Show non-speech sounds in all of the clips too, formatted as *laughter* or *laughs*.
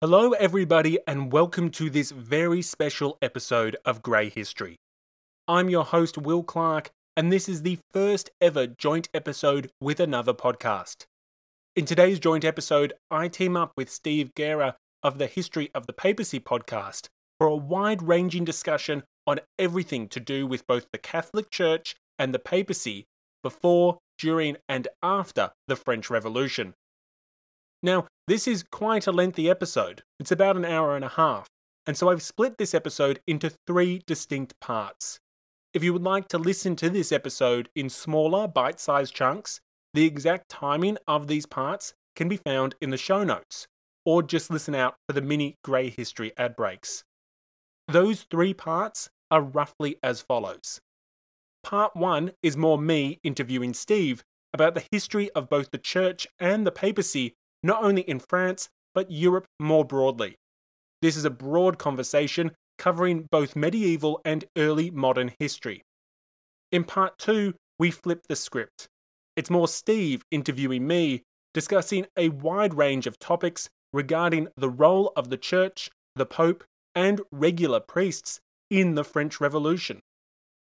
Hello, everybody, and welcome to this very special episode of Grey History. I'm your host, Will Clark, and this is the first ever joint episode with another podcast. In today's joint episode, I team up with Steve Guerra of the History of the Papacy podcast for a wide ranging discussion on everything to do with both the Catholic Church and the papacy before, during, and after the French Revolution. Now, this is quite a lengthy episode. It's about an hour and a half, and so I've split this episode into three distinct parts. If you would like to listen to this episode in smaller, bite sized chunks, the exact timing of these parts can be found in the show notes, or just listen out for the mini Grey History ad breaks. Those three parts are roughly as follows. Part 1 is more me interviewing Steve about the history of both the church and the papacy not only in France, but Europe more broadly. This is a broad conversation covering both medieval and early modern history. In part two, we flip the script. It's more Steve interviewing me, discussing a wide range of topics regarding the role of the Church, the Pope, and regular priests in the French Revolution.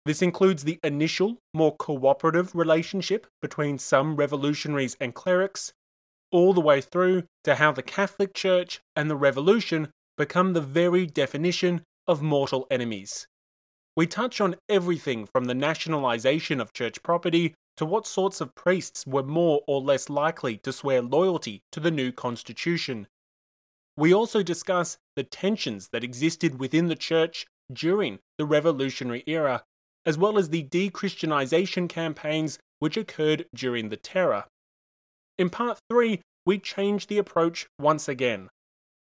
This includes the initial, more cooperative relationship between some revolutionaries and clerics, all the way through to how the Catholic Church and the Revolution become the very definition of mortal enemies. We touch on everything from the nationalisation of church property to what sorts of priests were more or less likely to swear loyalty to the new constitution. We also discuss the tensions that existed within the church during the revolutionary era, as well as the de Christianization campaigns which occurred during the Terror. In part 3, we change the approach once again.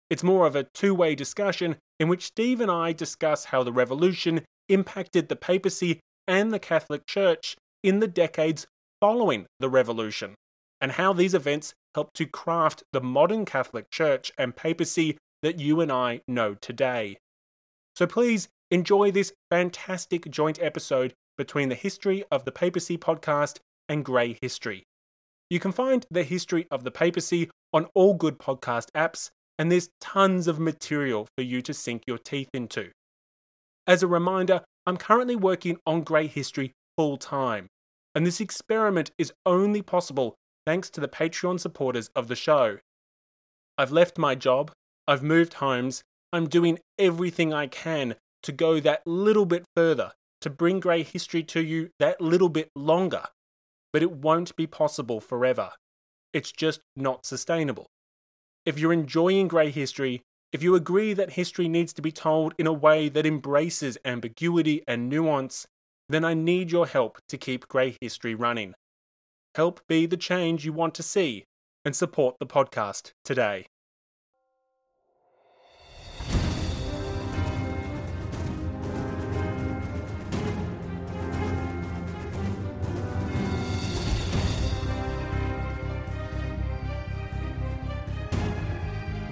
It's more of a two way discussion in which Steve and I discuss how the revolution impacted the papacy and the Catholic Church in the decades following the revolution, and how these events helped to craft the modern Catholic Church and papacy that you and I know today. So please enjoy this fantastic joint episode between the History of the Papacy podcast and Grey History. You can find the history of the papacy on all good podcast apps, and there's tons of material for you to sink your teeth into. As a reminder, I'm currently working on Grey History full time, and this experiment is only possible thanks to the Patreon supporters of the show. I've left my job, I've moved homes, I'm doing everything I can to go that little bit further, to bring Grey History to you that little bit longer but it won't be possible forever. It's just not sustainable. If you're enjoying grey history, if you agree that history needs to be told in a way that embraces ambiguity and nuance, then I need your help to keep grey history running. Help be the change you want to see and support the podcast today.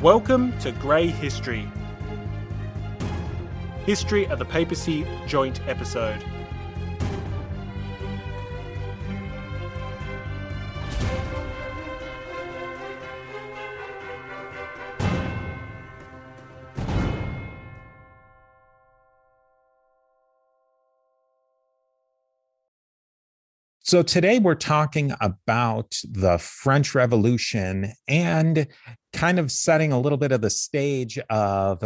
Welcome to Grey History. History of the Papacy joint episode. So, today we're talking about the French Revolution and kind of setting a little bit of the stage of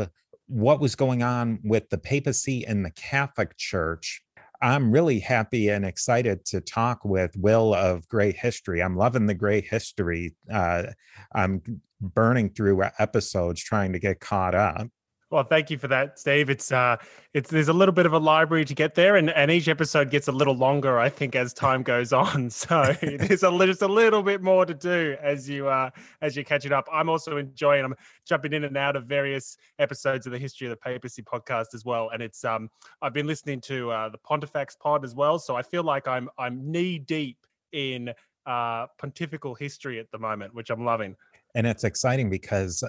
what was going on with the papacy and the Catholic Church. I'm really happy and excited to talk with Will of Grey History. I'm loving the Grey History. Uh, I'm burning through episodes trying to get caught up. Well, thank you for that, Steve. It's uh, it's there's a little bit of a library to get there, and, and each episode gets a little longer, I think, as time goes *laughs* on. So there's *laughs* a just a little bit more to do as you uh as you catch it up. I'm also enjoying. I'm jumping in and out of various episodes of the History of the Papacy podcast as well, and it's um I've been listening to uh, the Pontifex pod as well, so I feel like I'm I'm knee deep in uh pontifical history at the moment, which I'm loving. And it's exciting because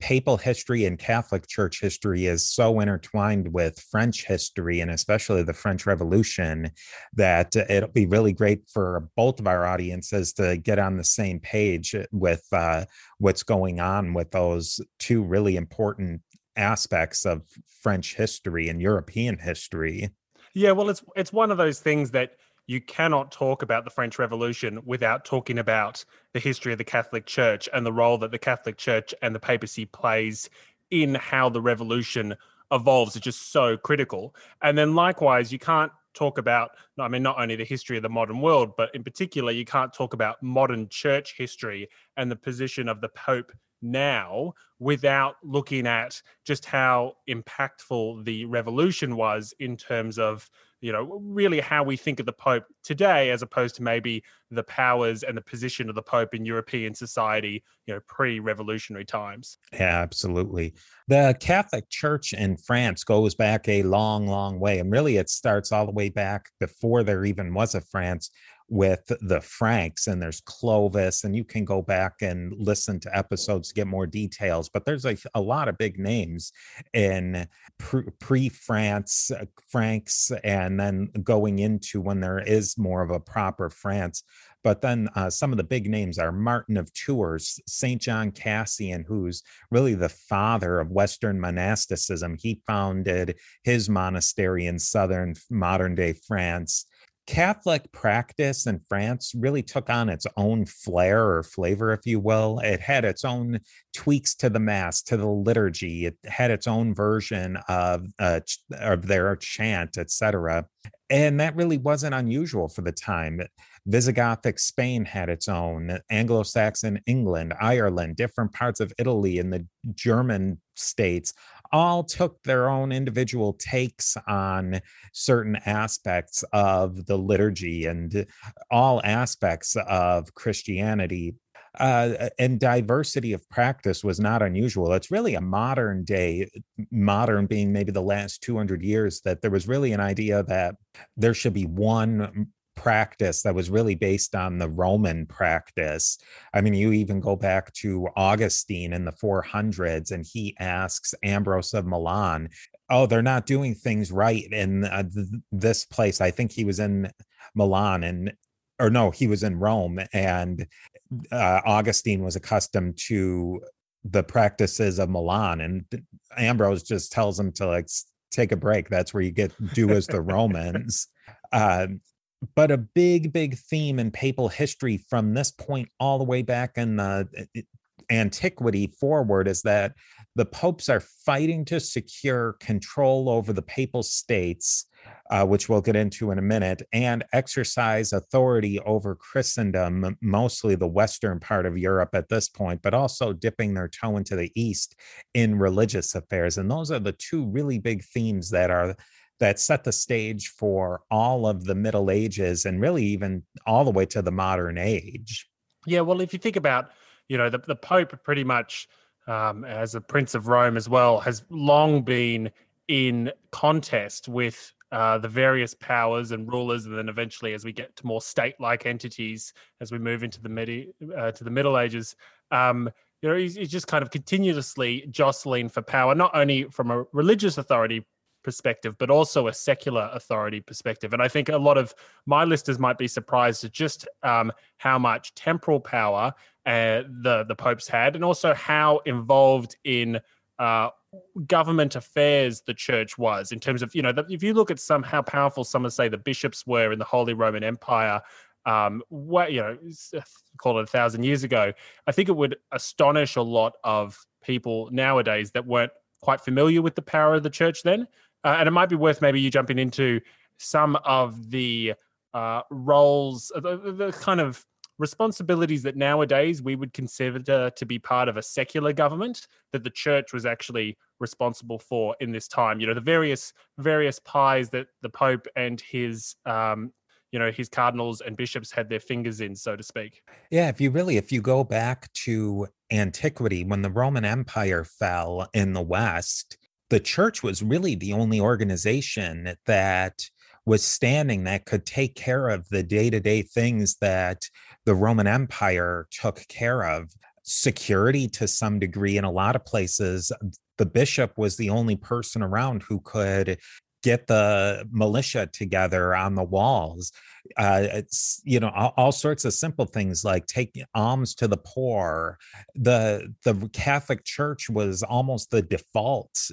papal history and Catholic Church history is so intertwined with French history and especially the French Revolution that it'll be really great for both of our audiences to get on the same page with uh, what's going on with those two really important aspects of French history and European history. Yeah, well, it's it's one of those things that you cannot talk about the French Revolution without talking about the history of the Catholic Church and the role that the Catholic Church and the papacy plays in how the revolution evolves is just so critical. And then likewise, you can't talk about, I mean, not only the history of the modern world, but in particular, you can't talk about modern church history and the position of the Pope now without looking at just how impactful the revolution was in terms of you know, really how we think of the Pope today, as opposed to maybe the powers and the position of the Pope in European society, you know, pre revolutionary times. Yeah, absolutely. The Catholic Church in France goes back a long, long way. And really, it starts all the way back before there even was a France with the Franks, and there's Clovis, and you can go back and listen to episodes to get more details. But there's like a lot of big names in pre France, uh, Franks, and then going into when there is more of a proper France. But then uh, some of the big names are Martin of Tours, St. John Cassian, who's really the father of Western monasticism. He founded his monastery in southern modern day France. Catholic practice in France really took on its own flair or flavor, if you will. It had its own tweaks to the mass, to the liturgy. It had its own version of uh, of their chant, etc. And that really wasn't unusual for the time. Visigothic Spain had its own, Anglo Saxon England, Ireland, different parts of Italy, and the German states all took their own individual takes on certain aspects of the liturgy and all aspects of Christianity. Uh, and diversity of practice was not unusual. It's really a modern day, modern being maybe the last 200 years, that there was really an idea that there should be one practice that was really based on the Roman practice. I mean, you even go back to Augustine in the 400s, and he asks Ambrose of Milan, Oh, they're not doing things right in uh, th- this place. I think he was in Milan and or no, he was in Rome, and uh, Augustine was accustomed to the practices of Milan, and Ambrose just tells him to like take a break. That's where you get do as the *laughs* Romans. Uh, but a big, big theme in papal history from this point all the way back in the antiquity forward is that the popes are fighting to secure control over the papal states, uh, which we'll get into in a minute, and exercise authority over Christendom, mostly the western part of Europe at this point, but also dipping their toe into the east in religious affairs. And those are the two really big themes that are that set the stage for all of the Middle Ages and really even all the way to the modern age. Yeah, well, if you think about, you know, the, the Pope pretty much um, as a Prince of Rome as well has long been in contest with uh, the various powers and rulers, and then eventually, as we get to more state-like entities, as we move into the midi- uh, to the Middle Ages, um, you know, he's, just kind of continuously jostling for power, not only from a religious authority perspective, but also a secular authority perspective. And I think a lot of my listeners might be surprised at just um, how much temporal power uh, the the popes had, and also how involved in uh, government affairs the church was in terms of you know if you look at some how powerful some of say the bishops were in the Holy Roman Empire. Um, what you know, call it a thousand years ago, I think it would astonish a lot of people nowadays that weren't quite familiar with the power of the church then. Uh, and it might be worth maybe you jumping into some of the uh, roles, uh, the, the, kind of responsibilities that nowadays we would consider to be part of a secular government that the church was actually responsible for in this time. You know, the various various pies that the Pope and his um, you know his cardinals and bishops had their fingers in so to speak yeah if you really if you go back to antiquity when the roman empire fell in the west the church was really the only organization that was standing that could take care of the day-to-day things that the roman empire took care of. Security to some degree in a lot of places the bishop was the only person around who could get the militia together on the walls. Uh, it's you know all, all, sorts of simple things like taking alms to the poor. The the catholic church was almost the default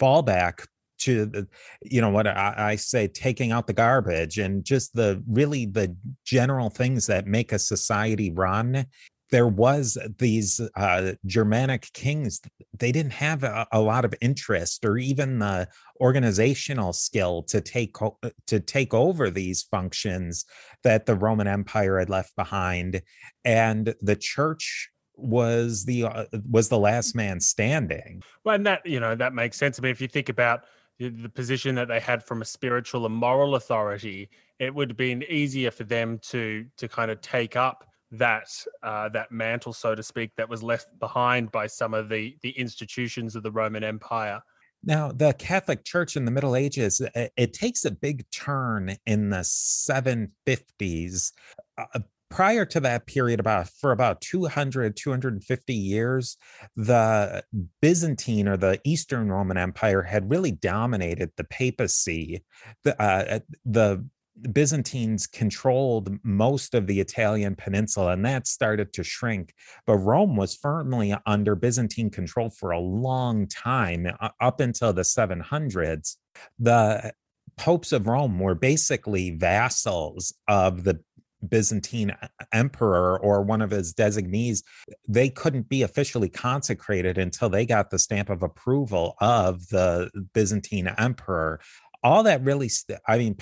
fallback to the you know what I, I, say taking out the garbage and just the really the general things that make a society run there was these uh, Germanic kings. They didn't have a, a, lot of interest or even the organizational skill to take uh, to take over these functions that the Roman Empire had left behind, and the church was the uh, was the last man standing. Well, and that you know that makes sense. I mean, if you think about the, the position that they had from a spiritual and moral authority, it would have been easier for them to to kind of take up that uh, that mantle, so to speak, that was left behind by some of the the institutions of the Roman Empire. Now, the Catholic Church in the Middle Ages, it, it takes a big turn in the 750s. Uh, prior to that period, about for about 200, 250 years, the Byzantine or the Eastern Roman Empire had really dominated the papacy. The, uh, the Byzantines controlled most of the Italian peninsula, and that started to shrink. But Rome was firmly under Byzantine control for a long time, up until the 700s. The popes of Rome were basically vassals of the Byzantine uh, emperor or one of his designees, they couldn't be officially consecrated until they got the stamp of approval of the Byzantine emperor all that really i mean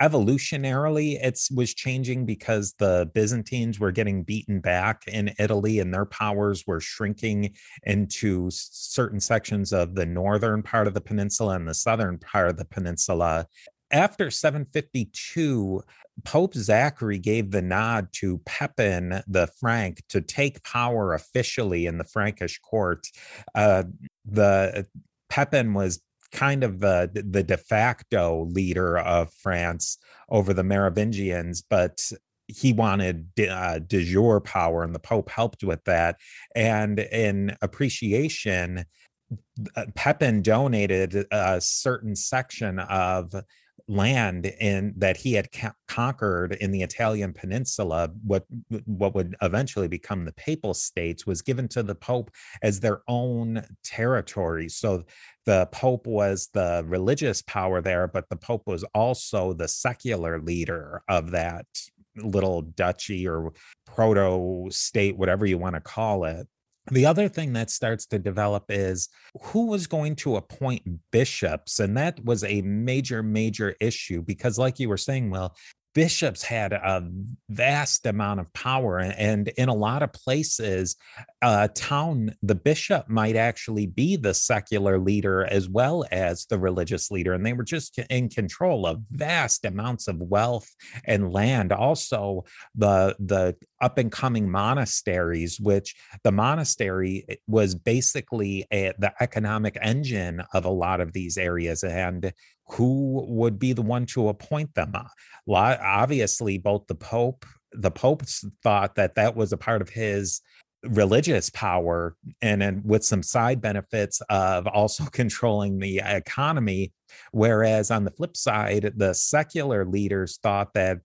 evolutionarily it was changing because the byzantines were getting beaten back in italy and their powers were shrinking into certain sections of the northern part of the peninsula and the southern part of the peninsula after 752 Pope Zachary gave the nod to Pepin the Frank to take power officially in the Frankish court. Uh, the Pepin was kind of the the de facto leader of France over the Merovingians, but he wanted uh, de jure power, and the Pope helped with that. And in appreciation, uh, Pepin donated a certain section of land in that he had ca- conquered in the Italian peninsula, what what would eventually become the Papal States, was given to the Pope as their own territory. So the Pope was the religious power there, but the Pope was also the secular leader of that little duchy or proto state, whatever you want to call it. The other thing that starts to develop is who was going to appoint bishops. And that was a major, major issue because, like you were saying, well, bishops had a vast amount of power and in a lot of places a town the bishop might actually be the secular leader as well as the religious leader and they were just in control of vast amounts of wealth and land. Also the the up and coming monasteries which the monastery was basically a, the economic engine of a lot of these areas and who would be the one to appoint them? Uh, obviously, both the Pope, the popes thought that that was a part of his religious power and then with some side benefits of also *laughs* controlling the economy whereas on the flip side the secular leaders thought that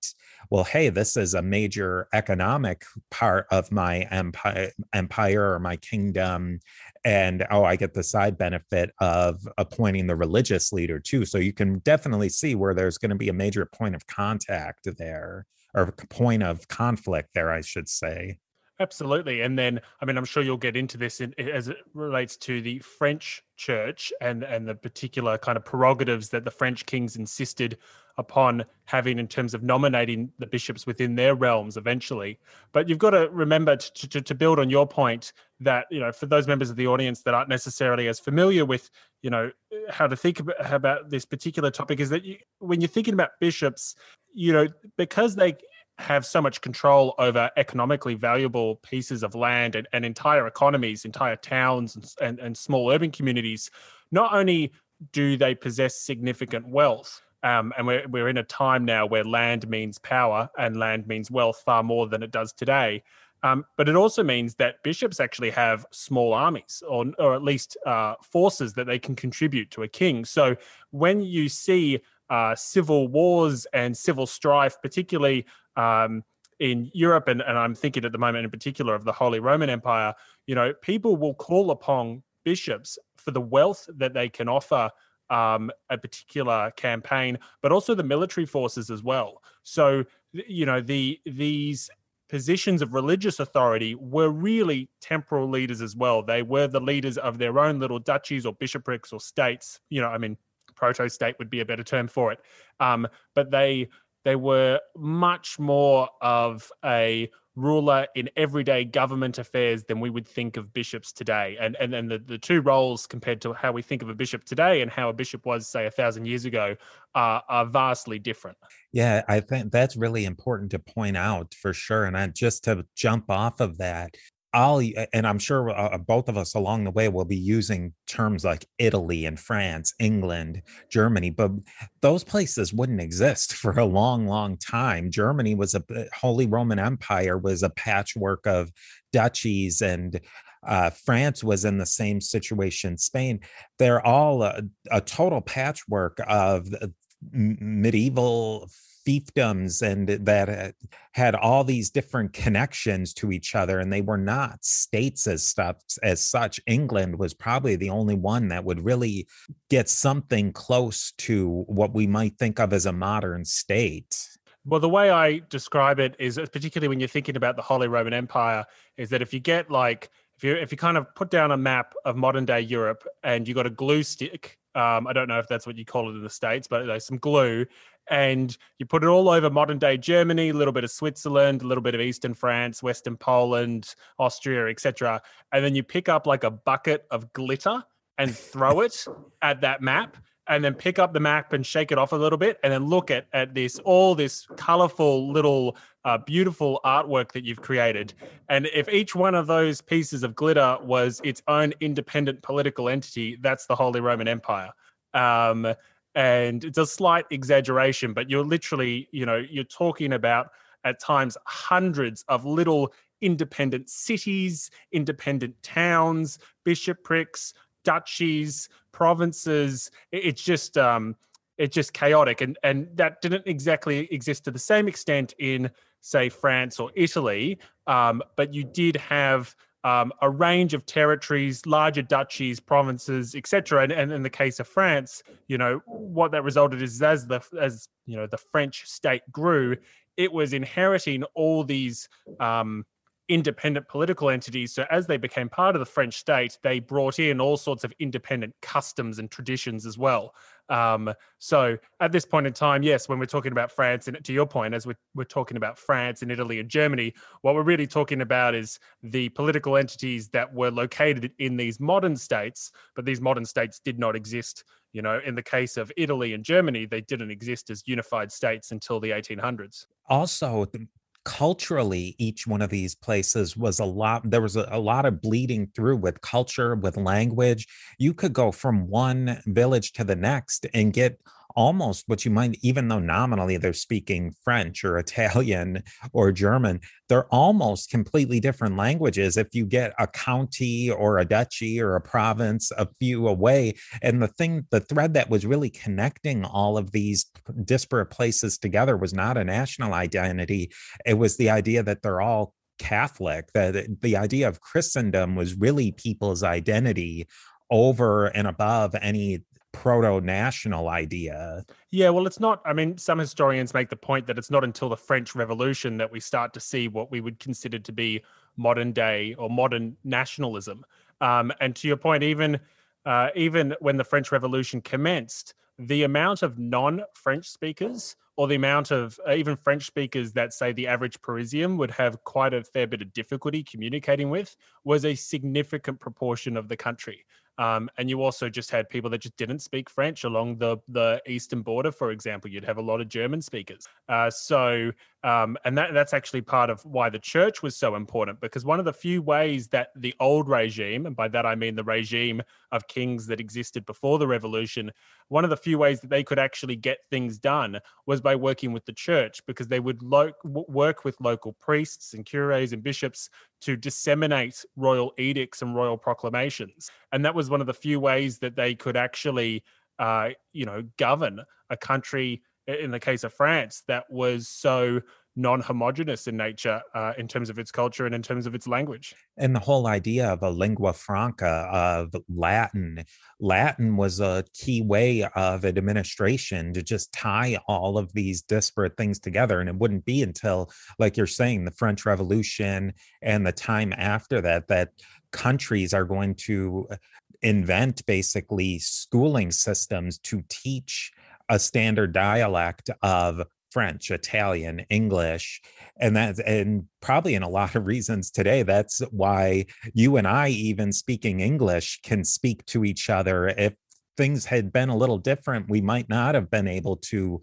well hey this is a major economic part of my empire empire or my kingdom and oh i get the side benefit of appointing the religious leader too so you can definitely see where there's going to be a major point of contact there or point of conflict there i should say Absolutely. And then, I mean, I'm sure you'll get into this in, as it relates to the French church and, and the particular kind of prerogatives that the French kings insisted upon having in terms of nominating the bishops within their realms eventually. But you've got to remember to, to, to build on your point that, you know, for those members of the audience that aren't necessarily as familiar with, you know, how to think about, about this particular topic is that you, when you're thinking about bishops, you know, because they have so much control over economically valuable pieces of land and, and entire economies, entire towns and, and, and, small urban communities, not only do they possess significant wealth, um, and we're, we're in a time now where land means power and land means wealth far more than it does today. Um, but it also means that bishops actually have small armies or, or at least uh, forces that they can contribute to a king. So when you see uh, civil wars and civil strife, particularly um, in Europe, and, and I'm thinking at the moment in particular of the Holy Roman Empire, you know, people will call upon bishops for the wealth that they can offer um, a particular campaign, but also the military forces as well. So, you know, the these positions of religious authority were really temporal leaders as well. They were the leaders of their own little duchies or bishoprics or states. You know, I mean, proto state would be a better term for it. Um, but they they were much more of a ruler in everyday government affairs than we would think of bishops today. And and then the, the two roles compared to how we think of a bishop today and how a bishop was, say, a thousand years ago, are, are vastly different. Yeah, I think that's really important to point out for sure. And I just to jump off of that, I'll and I'm sure uh, both of us along the way will be using terms like Italy and France, England, Germany, but those places wouldn't exist *laughs* for a long, long time. Germany was a uh, Holy Roman Empire was a patchwork of duchies and uh, France was in the same situation. Spain, they're all a, a total patchwork of medieval fiefdoms and that uh, had all these different connections to each other and they were not states as stuff as such. England was probably the only one that would really get something close to what we might think of as a modern state. Well, the way I describe it is, uh, particularly when you're thinking about the Holy Roman Empire, is that if you get like if you if you kind of put down a map of modern day Europe and you got a glue stick, um, I don't know if that's what you call it in the states, but there's some glue, and you put it all over modern day Germany, a little bit of Switzerland, a little bit of Eastern France, Western Poland, Austria, etc. And then you pick up like a bucket of glitter and throw it at that map and then pick up the map and shake it off a little bit and then look at, at this all this colorful little uh, beautiful artwork that you've created. And if each one of those pieces of glitter was its own independent political entity that's the holy roman empire. Um, and it's a slight exaggeration but you're literally you know you're talking about at times hundreds of little independent cities independent towns bishoprics duchies provinces it's just um it's just chaotic and and that didn't exactly exist to the same extent in say france or italy um, but you did have um, a range of territories, larger duchies, provinces, etc. And, and in the case of France, you know what that resulted is as the as you know the French state grew, it was inheriting all these um, independent political entities. So as they became part of the French state, they brought in all sorts of independent customs and traditions as well. Um, so at this point in time, yes, when we're talking about France, and to your point, as we're, we're talking about France and Italy and Germany, what we're really talking about is the political entities that were located in these modern states, but these modern states did not exist. You know, in the case of Italy and Germany, they didn't exist as unified states until the 1800s. Also, culturally each one of these places was a lot there was a, a, lot of bleeding through with culture with language. You could go from one village to the next and get almost what you might, even though nominally they're speaking French or Italian or German, they're almost completely different languages. If you get a county or a duchy or a province a few away, and the thing, the thread that was really connecting all of these disparate places together was not a national identity, it was the idea that they're all Catholic, that the idea of Christendom was really people's identity over and above any proto national idea. Yeah, well, it's not. I mean, some historians make the point that it's not until the French Revolution that we start to see what we would consider to be modern day or modern nationalism. Um, and to your point, even uh, even when the French Revolution commenced, the amount of non-French speakers or the amount of uh, even French speakers that say the average Parisian would have quite a fair bit of difficulty communicating with was a significant proportion of the country. Um, and you also just had people that just didn't speak French along the the eastern border, for example. You'd have a lot of German speakers. Uh, so, um, and that that's actually part of why the church was so important because one of the few ways that the old regime, and by that I mean the regime of kings that existed before the revolution, one of the few ways that they could actually get things done was by working with the church because they would lo- work with local priests and cures and bishops to disseminate royal edicts and royal proclamations. And that was one of the few ways that they could actually, uh, you know, govern a country, in the case of France, that was so non-homogenous in nature uh, in terms of its culture and in terms of its language. And the whole idea of a lingua franca of latin latin was a key way of administration to just tie all of these disparate things together. And it wouldn't be until like you're saying the french revolution and the time after that that countries are going to uh, invent basically schooling systems to teach a standard dialect of French, Italian, English, and that's and probably in a lot of reasons today. That's why you and I, even speaking English, can speak to each other. If things had been a little different, we might not have been able to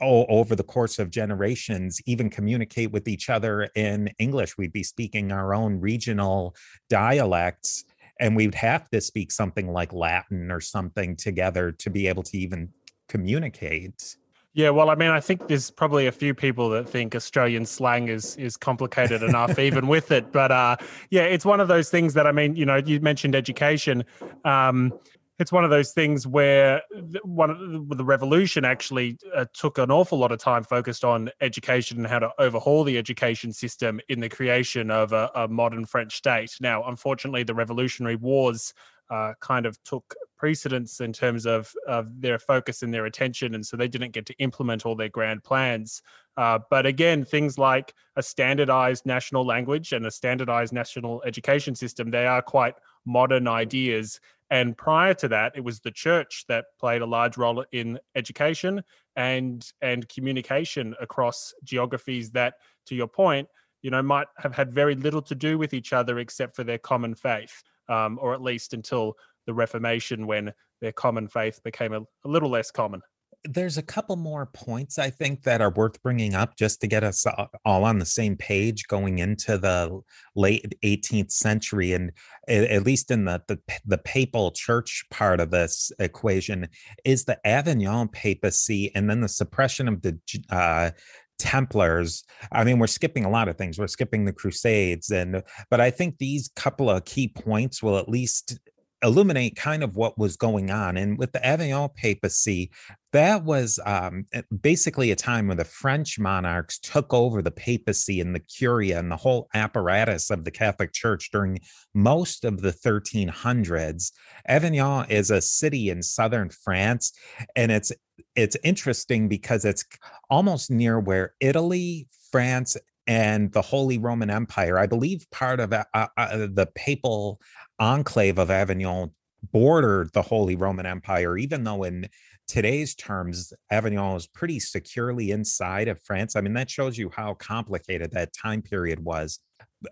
oh, over the course of generations, even communicate with each other in English. We'd be speaking our own regional dialects, and we'd have to speak something like Latin or something together to be able to even communicate. Yeah, well, I mean, I think there's probably a few people that think Australian slang is is complicated enough, *laughs* even with it. But uh, yeah, it's one of those things that I mean, you know, you mentioned education. Um, it's one of those things where one of the revolution actually uh, took an awful lot of time focused on education and how to overhaul the education system in the creation of a, a modern French state. Now, unfortunately, the Revolutionary Wars uh, kind of took precedence in terms of, of their focus and their attention. And so they didn't get to implement all their grand plans. Uh, but again, things like a standardized national language and a standardized national education system, they are quite modern ideas. And prior to that, it was the church that played a large role in education and and communication across geographies that, to your point, you know, might have had very little to do with each other except for their common faith um, or at least until the Reformation when their common faith became a, a little less common. There's a couple more points I think that are worth bringing up just to get us all on the same page going into the late 18th century, and at least in the the, the papal church part of this equation is the Avignon papacy, and then the suppression of the uh, Templars. I mean, we're skipping a lot of things. We're skipping the Crusades, and but I think these couple of key points will at least illuminate kind of what was going on. And with the Avignon papacy, that was um, eh, basically a time when the French monarchs took over the papacy and the curia and the whole apparatus of the Catholic Church during most of the 1300s. Avignon is a city in southern France, and it's it's interesting because it's almost near where Italy, France, and the Holy Roman Empire, I believe part of uh, uh, the papal enclave of Avignon bordered the Holy Roman Empire, even though in today's terms, Avignon is pretty securely inside of France. I mean, that shows you how complicated that time period was.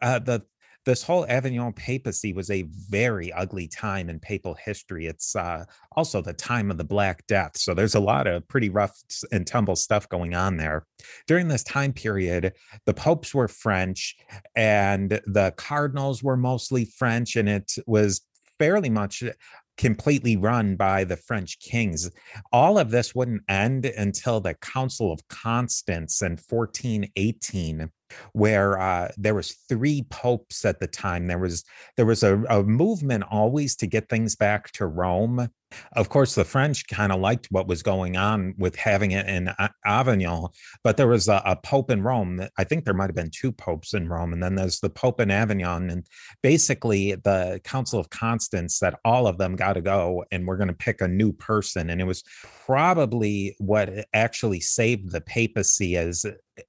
Uh, the this whole Avignon papacy was a very ugly time in papal history. It's uh, also the time of the Black Death. So there's a lot of pretty rough and tumble stuff going on there. During this time period, the popes were French and the cardinals were mostly French, and it was fairly much completely run by the French kings. All of this wouldn't end until the Council of Constance in 1418 where uh, there was three popes at the time. There was there was a, a movement always to get things back to Rome. Of course, the French kind of liked what was going on with having it in Avignon, but there was a, a pope in Rome. I think there might have been two popes in Rome, and then there's the pope in Avignon. And basically, the Council of Constance said all of them got to go, and we're going to pick a new person. And it was probably what actually saved the papacy as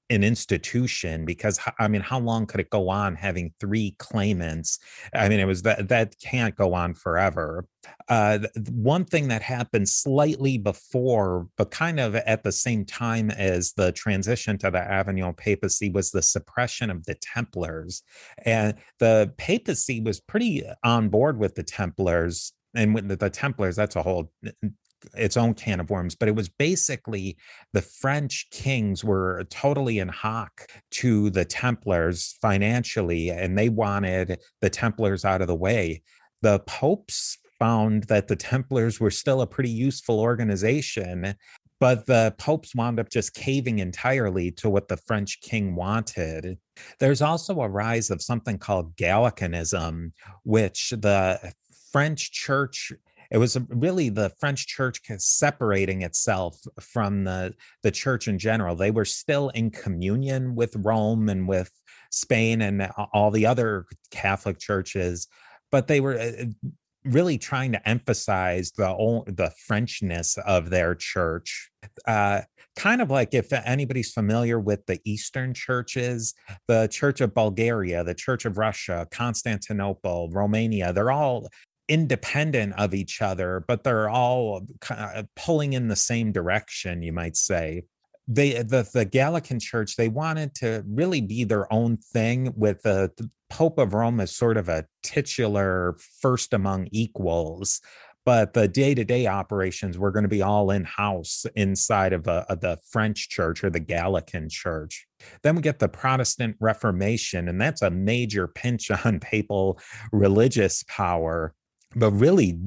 an institution because I mean, how long could it go on having three claimants? I mean, it was that that can't go on forever. Uh, one thing that happened slightly before, but kind of at the same time as the transition to the Avignon papacy, was the suppression of the Templars, and the papacy was pretty on board with the Templars and with the Templars, that's a whole its own can of worms, but it was basically the French kings were totally in hock to the Templars financially, and they wanted the Templars out of the way. The popes found that the Templars were still a pretty useful organization, but the popes wound up just caving entirely to what the French king wanted. There's also a rise of something called Gallicanism, which the French church it was really the french church separating itself from the the church in general. They were still in communion with rome and with spain and all the other catholic churches but they were uh, really trying to emphasize the the frenchness of their church. Uh, kind of like if anybody's familiar with the eastern churches the church of bulgaria the church of russia constantinople romania they're all independent of each other, but they're all kind of pulling in the same direction, you might say. They the the Gallican Church they wanted to really be their own thing with the, Pope of Rome as sort of a titular first among equals, but the day-to-day operations were going to be all in-house inside of, a, of the french church or the gallican church then we get the protestant reformation and that's a major pinch *laughs* on papal religious power but really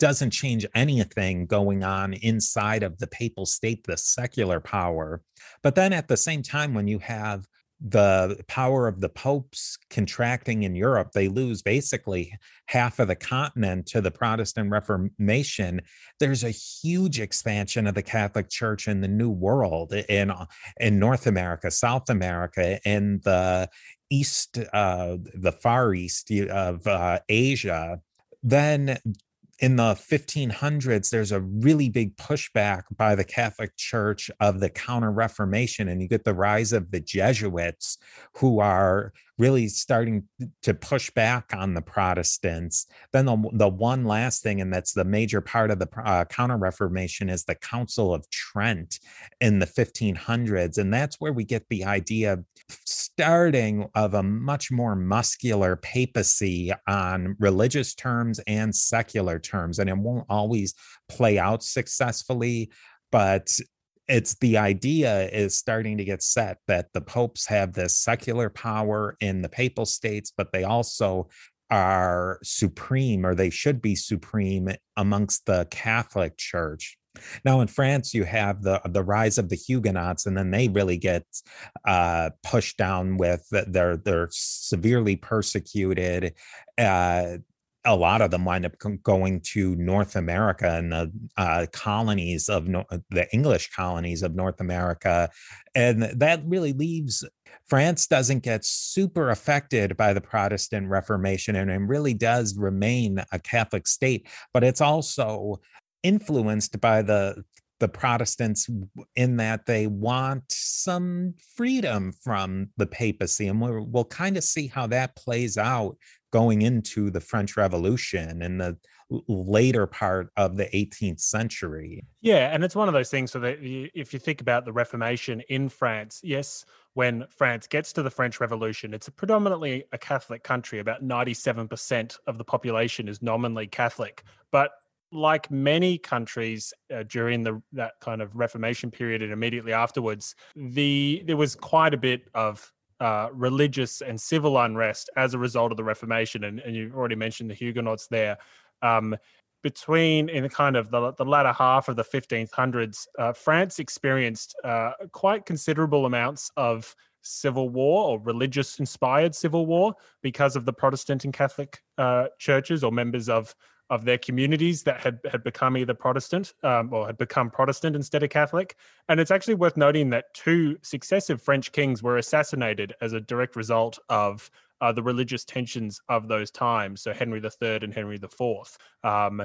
doesn't change anything going on inside of the papal state, the secular power. But then at the same time, when you have the power of the popes contracting in Europe, they lose basically half of the continent to the Protestant Reformation. There's a huge expansion of the Catholic Church in the New World, in in North America, South America, in the East, uh, the Far East of uh, Asia then in the 1500s, there's a really big pushback by the Catholic Church of the Counter Reformation, and you get the rise of the Jesuits, who are really starting to push back on the Protestants. Then the, the one last thing, and that's the major part of the uh, Counter Reformation, is the Council of Trent in the 1500s. And that's where we get the idea of starting of a much more muscular papacy on religious terms and secular terms. And it won't always play out successfully, but it's the idea is starting to get set that the popes have this secular power in the papal states, but they also are supreme or they should be supreme amongst the Catholic Church. Now in France, you have the the rise of the Huguenots, and then they really get uh, pushed down with they're they're severely persecuted. Uh, a lot of them wind up going to North America and the uh, colonies of no- the English colonies of North America. And that really leaves France doesn't get super affected by the Protestant Reformation and it really does remain a Catholic state, but it's also influenced by the the Protestants in that they want some freedom from the papacy. And we'll, we'll kind of see how that plays out going into the French Revolution in the later part of the 18th century. Yeah, and it's one of those things. So that if you think about the Reformation in France, yes, when France gets to the French Revolution, it's a predominantly a Catholic country. About 97% of the population is nominally Catholic, but like many countries uh, during the that kind of Reformation period and immediately afterwards, the there was quite a bit of uh, religious and civil unrest as a result of the Reformation, and, and you've already mentioned the Huguenots there. Um, between in the kind of the, the latter half of the 1500s, uh, France experienced uh, quite considerable amounts of civil war or religious inspired civil war because of the Protestant and Catholic uh, churches or members of of their communities that had, had become either Protestant um, or had become Protestant instead of Catholic. And it's actually worth noting that two successive French kings were assassinated as a direct result of uh, the religious tensions of those times. So Henry III and Henry IV. Um,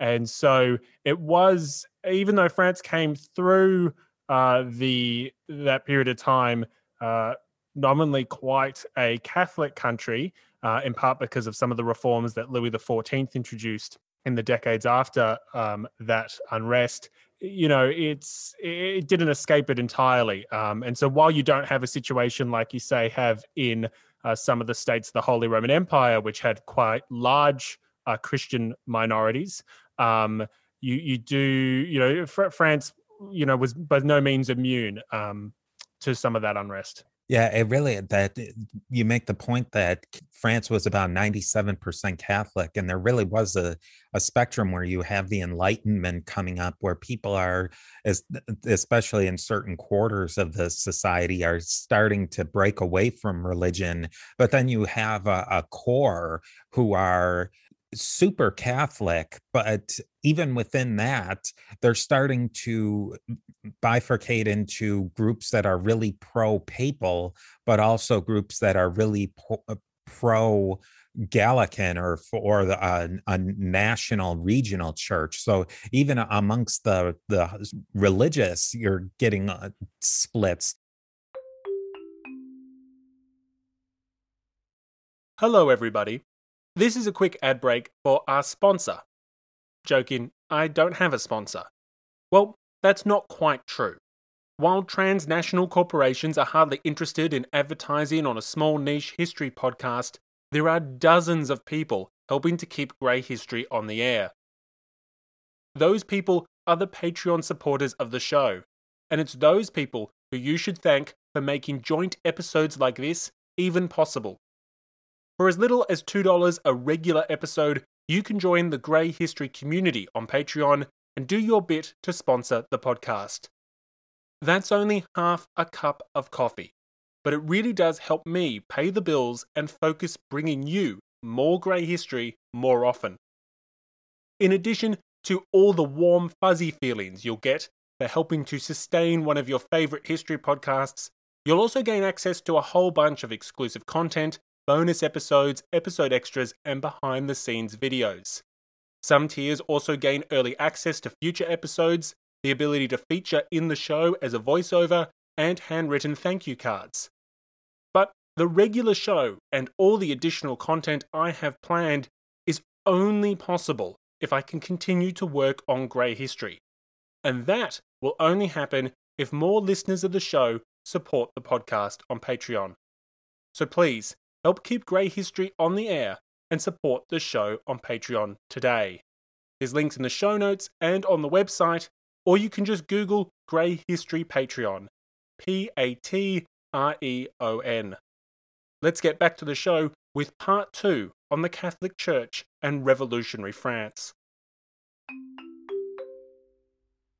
and so it was, even though France came through uh, the that period of time uh, nominally quite a Catholic country, uh, in part because of some of the reforms that Louis XIV introduced in the decades after um, that unrest. You know, it's it didn't escape it entirely. Um, and so while you don't have a situation like you say have in uh, some of the states of the Holy Roman Empire, which had quite large uh, Christian minorities, um, you you do you know France you know was by no means immune um, to some of that unrest. Yeah, it really that eh, you make the point that France was about 97% Catholic, and there really was a, a spectrum where you have the Enlightenment coming up, where people are, especially in certain quarters of the society, are starting to break away from religion. But then you have a, a core who are super Catholic, but even within that, they're starting to bifurcate into groups that are really pro papal, but also groups that are really uh, pro Gallican or for the, uh, a national regional church. So even amongst the the religious, you're getting uh, splits. Hello, everybody. This is a quick ad break for our sponsor. Joking, I don't have a sponsor. Well, that's not quite true. While transnational corporations are hardly interested in advertising on a small niche history podcast, there are dozens of people helping to keep Grey History on the air. Those people are the Patreon supporters of the show, and it's those people who you should thank for making joint episodes like this even possible. For as little as $2 a regular episode, you can join the Grey History community on Patreon and do your bit to sponsor the podcast. That's only half a cup of coffee, but it really does help me pay the bills and focus bringing you more Grey History more often. In addition to all the warm, fuzzy feelings you'll get for helping to sustain one of your favourite history podcasts, you'll also gain access to a whole bunch of exclusive content bonus episodes, episode extras, and behind the scenes videos. Some tiers also gain early access to future episodes, the ability to feature in the show as a voiceover, and handwritten thank you cards. But the regular show and all the additional content I have planned is only possible if I can continue to work on Grey History. And that will only happen if more listeners of the show support the podcast on Patreon. So please Help keep Grey History on the air and support the show on Patreon today. There's links in the show notes and on the website, or you can just Google Grey History Patreon. P A T R E O N. Let's get back to the show with part two on the Catholic Church and revolutionary France.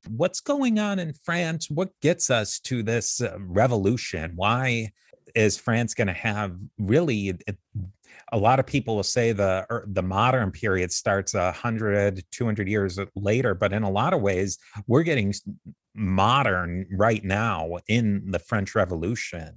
What's going on in France? What gets us to this uh, revolution? Why is France going to have really a lot of people will say the er, the modern period starts 100 200 years later but in a lot of ways we're getting modern right now in the french revolution.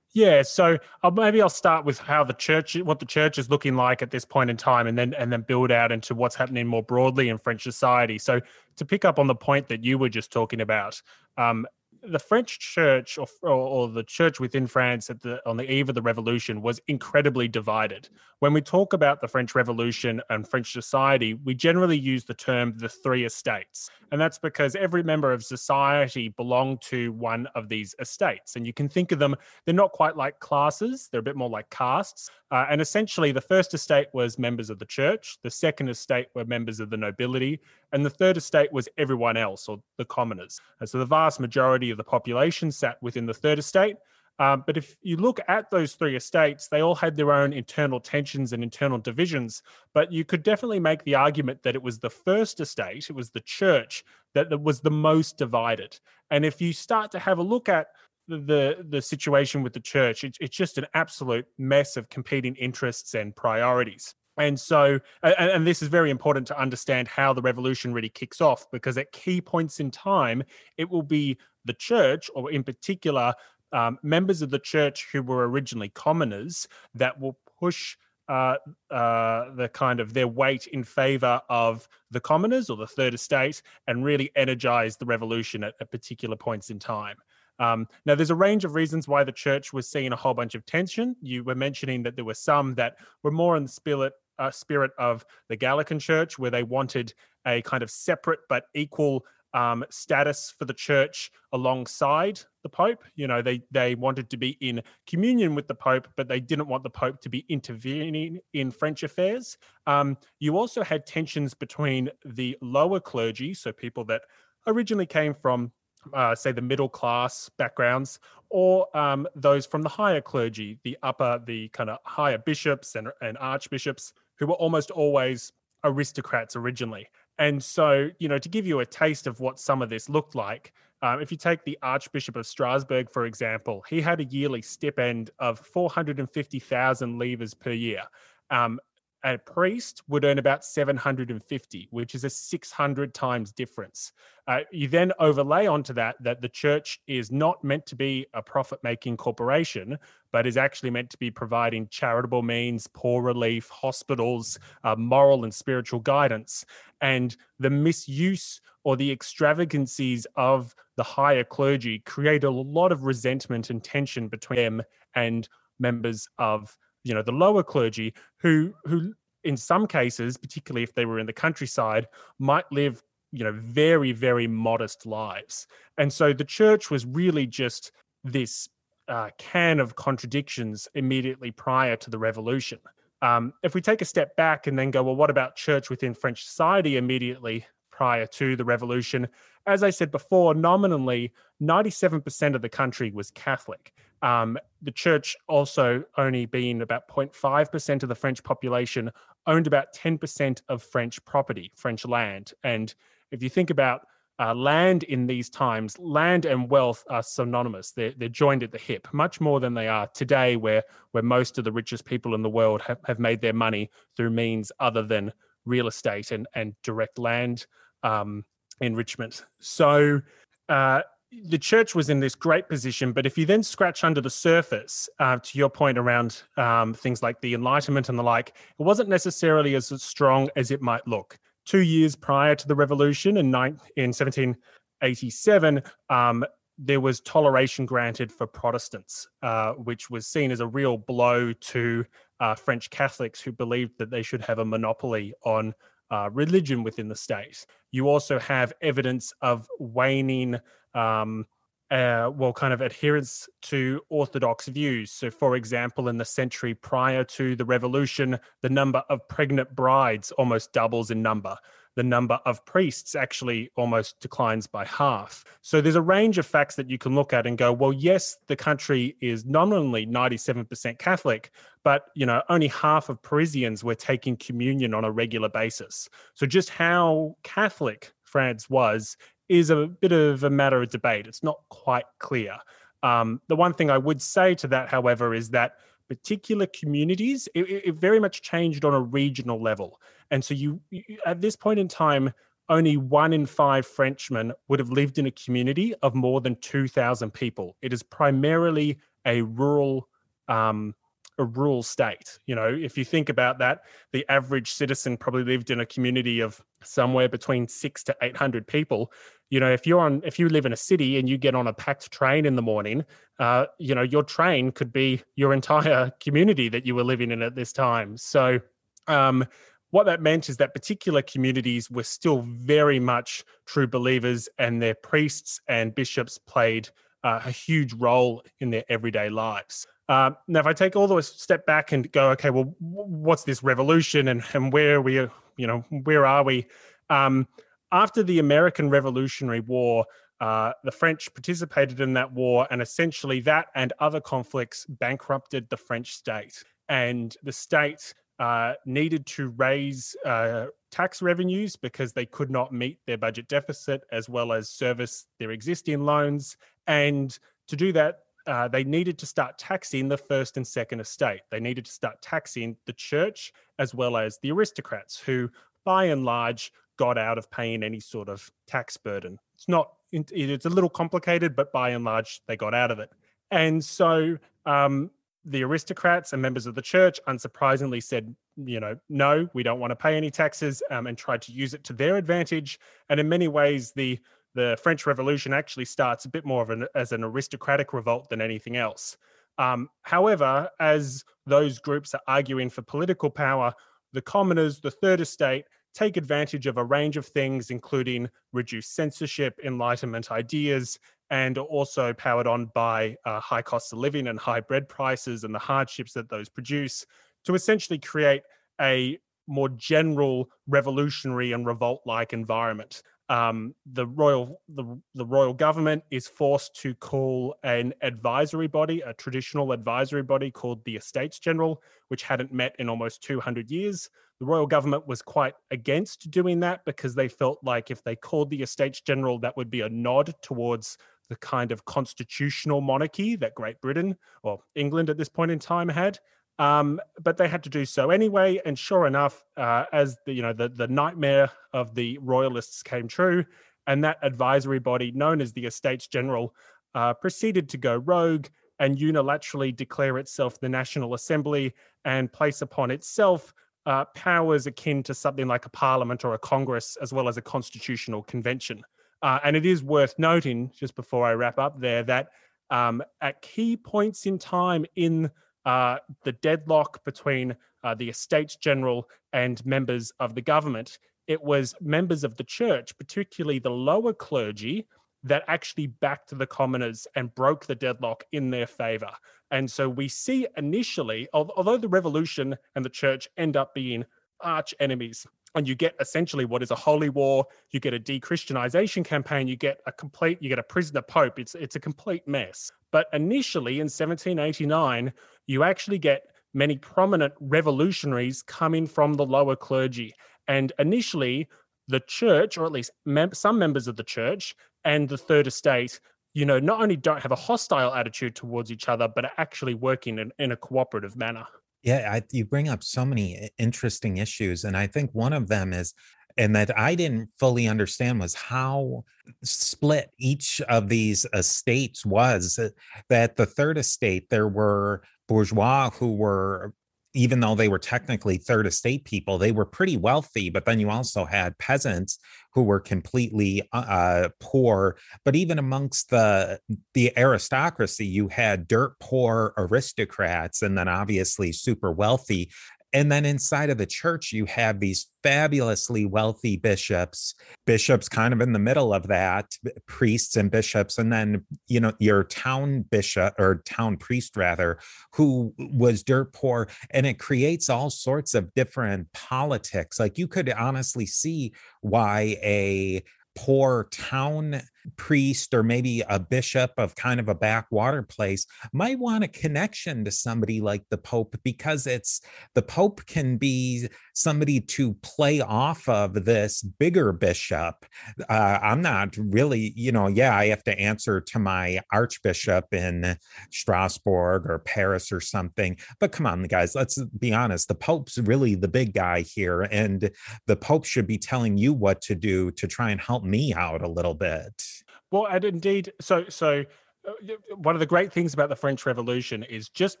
Yeah so uh, maybe i'll start with how the church what the church is looking like at this point in time and then and then build out into what's happening more broadly in french society. So to pick up on the point that you were just talking about um, the French church or, or, or, the church within France at the on the eve of the revolution was incredibly divided. When we talk about the French Revolution and French society, we generally use the term the three estates. And that's because every member of society belonged to one of these estates. And you can think of them, they're not quite like classes, they're a bit more like castes. Uh, and essentially, the first estate was members of the church, the second estate were members of the nobility, and the third estate was everyone else or the commoners. And so the vast majority of the population sat within the third estate. Um, but if you look at those three estates, they all had their own internal tensions and internal divisions. But you could definitely make the argument that it was the first estate, it was the church that, was the most divided. And if you start to have a look at the the situation with the church, it, it's just an absolute mess of competing interests and priorities. And so, and, and, this is very important to understand how the revolution really kicks off, because at key points in time, it will be the church, or in particular, um, members of the church who were originally commoners, that will push uh, uh, the kind of their weight in favor of the commoners or the third estate and really energize the revolution at, at particular points in time. Um, now, there's a range of reasons why the church was seeing a whole bunch of tension. You were mentioning that there were some that were more in the spirit, uh, spirit of the Gallican church, where they wanted a kind of separate but equal um, status for the church alongside the Pope. You know, they they wanted to be in communion with the Pope, but they didn't want the Pope to be intervening in French affairs. Um, you also had tensions between the lower clergy, so people that originally came from uh, say the middle class backgrounds or um, those from the higher clergy the upper the kind of higher bishops and, and archbishops who were almost always aristocrats originally and so, you know, to give you a taste of what some of this looked like, um, if you take the Archbishop of Strasbourg, for example, he had a yearly stipend of 450,000 livres per year. Um, a priest would earn about 750 which is a 600 times difference. Uh, you then overlay onto that that the church is not meant to be a profit making corporation but is actually meant to be providing charitable means poor relief hospitals uh, moral and spiritual guidance. And the misuse or the extravagancies of the higher clergy create a lot of resentment and tension between them and members of you know the lower clergy who who in some cases particularly if they were in the countryside might live you know very very modest lives. And so the church was really just this uh, can of contradictions immediately prior to the revolution. Um, if we take a step back and then go well what about church within french society immediately prior to the revolution? As i said before nominally 97% of the country was catholic um, the church also only being about 0.5% of the French population owned about 10% of French property, French land. And if you think about uh, land in these times, land and wealth are synonymous. They're, they're joined at the hip, much more than they are today, where, where most of the richest people in the world have, have made their money through means other than real estate and, and direct land um, enrichment. So, uh, the church was in this great position, but if you then scratch under the surface, uh, to your point around um, things like the Enlightenment and the like, it wasn't necessarily as strong as it might look. Two years prior to the revolution in, in 1787, um, there was toleration granted for Protestants, uh, which was seen as a real blow to uh, French Catholics who believed that they should have a monopoly on uh, religion within the state. You also have evidence of waning, um, uh, well, kind of adherence to orthodox views. So, for example, in the century prior to the revolution, the number of pregnant brides almost doubles in number the number of priests actually almost declines by half. So there's a range of facts that you can look at and go, well, yes, the country is nominally 97% Catholic, but you know, only half of Parisians were taking communion on a regular basis. So just how Catholic France was is a bit of a matter of debate. It's not quite clear. Um, the one thing I would say to that, however, is that particular communities, it, it, very much changed on a regional level. And so you, you, at this point in time, only one in five Frenchmen would have lived in a community of more than 2,000 people. It is primarily a rural um, a rural state. You know, if you think about that, the average citizen probably lived in a community of somewhere between six to 800 people. You know, if you're on, if you live in a city and you get on a packed train in the morning, uh, you know, your train could be your entire *laughs* community that you were living in at this time. So, um, what that meant is that particular communities were still very much true believers, and their priests and bishops played uh, a huge role in their everyday lives. Uh, now, if I take all the step back and go, okay, well, what's this revolution and, and where are we, you know, where are we? Um, after the American Revolutionary War, uh, the French participated in that war, and essentially that and other conflicts bankrupted the French state. And the state uh, needed to raise uh, tax revenues because they could not meet their budget deficit as well as service their existing loans. And to do that, uh, they needed to start taxing the first and second estate. They needed to start taxing the church as well as the aristocrats, who by and large got out of paying any sort of tax burden. It's not, it's a little complicated, but by and large, they got out of it. And so um, the aristocrats and members of the church, unsurprisingly, said, you know, no, we don't want to pay any taxes, um, and tried to use it to their advantage. And in many ways, the the French Revolution actually starts a bit more of an as an aristocratic revolt than anything else. Um, however, as those groups are arguing for political power, the commoners, the third estate, take advantage of a range of things, including reduced censorship, Enlightenment ideas, and also powered on by uh, high costs of living and high bread prices and the hardships that those produce to essentially create a more general revolutionary and revolt like environment. Um, the royal the, the royal government is forced to call an advisory body, a traditional advisory body called the Estates General, which hadn't met in almost 200 years. The royal government was quite against doing that because they felt like if they called the Estates General, that would be a nod towards the kind of constitutional monarchy that Great Britain or England at this point in time had. Um, but they had to do so anyway, and sure enough, uh, as the you know the the nightmare of the royalists came true, and that advisory body known as the Estates General uh, proceeded to go rogue and unilaterally declare itself the National Assembly and place upon itself uh, powers akin to something like a parliament or a congress, as well as a constitutional convention. Uh, and it is worth noting, just before I wrap up there, that um, at key points in time in uh, the deadlock between uh, the Estates General and members of the government, it was members of the church, particularly the lower clergy, that actually backed the commoners and broke the deadlock in their favor. And so we see initially, although the revolution and the church end up being arch enemies and you get essentially what is a holy war you get a de-christianization campaign you get a complete you get a prisoner pope. It's it's a complete mess. But initially in 1789 you actually get many prominent revolutionaries coming from the lower clergy. And initially the church or at least mem- some members of the church and the third estate you know not only don't have a hostile attitude towards each other but are actually working in, in a cooperative manner yeah, I, you bring up so many interesting issues. And I think one of them is, and that I didn't fully understand was how split each of these estates was. Uh, that the third estate, there were bourgeois who were even though they were technically third estate people, they were pretty wealthy. But then you also had peasants who were completely uh, uh, poor. But even amongst the the aristocracy, you had dirt poor aristocrats, and then obviously super wealthy and then inside of the church, you have these fabulously wealthy bishops, bishops kind of in the middle of that, priests and bishops, and then, you know, your town bishop or town priest, rather, who was dirt poor. And it creates all sorts of different politics. Like you could honestly see why a poor town priest or maybe a bishop of kind of a backwater place might want a connection to somebody like the pope because it's the pope can be somebody to play off of this bigger bishop. Uh, i'm not really you know yeah i have to answer to my archbishop in strasbourg or paris or something but come on guys let's be honest the pope's really the big guy here and the pope should be telling you what to do to try and help me out a little bit well, and indeed, so so uh, one of the great things about the French Revolution is just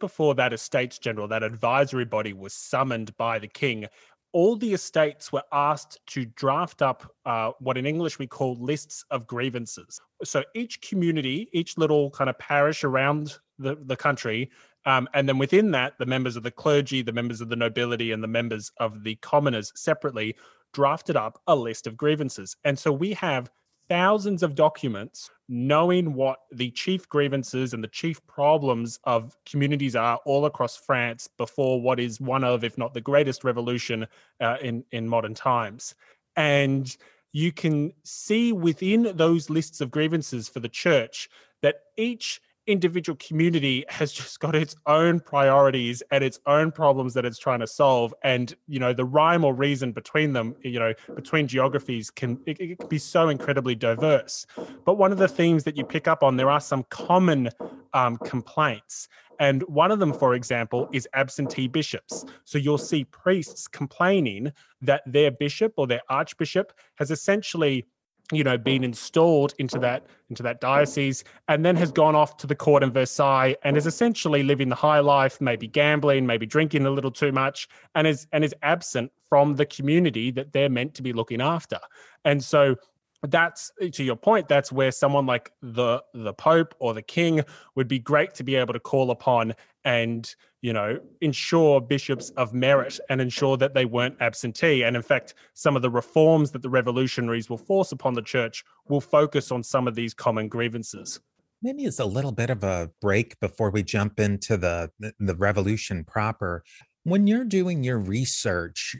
before that Estates General, that advisory body was summoned by the king, all the estates were asked to draft up uh, what in English we call lists of grievances. So each community, each little kind of parish around the, the country, um, and then within that, the members of the clergy, the members of the nobility, and the members of the commoners separately drafted up a list of grievances. And so we have thousands of documents knowing what the chief grievances and the chief problems of communities are all across France before what is one of, if not the greatest revolution uh, in, in modern times. And you can see within those lists of grievances for the church that each individual community has just got its own priorities and its own problems that it's trying to solve. And you know the rhyme or reason between them you know between geographies can it, it can be so incredibly diverse. But one of the themes that you pick up on there are some common um, complaints. And one of them, for example, is absentee bishops. So you'll see priests complaining that their bishop or their archbishop has essentially you know been installed into mm. that into that diocese and then has gone off to the court in versailles and is essentially living the high life maybe gambling maybe drinking a little too much and is and is absent from the community that they're meant to be looking after. And so that's to your point that's where someone like the the pope or the king would be great to be able to call upon and you know ensure bishops of merit and ensure that they weren't absentee. And in fact some of the reforms that the revolutionaries will force upon the church will focus on some of these common grievances. Maybe it's a little bit of a break before we jump into the the revolution proper. When you're doing your research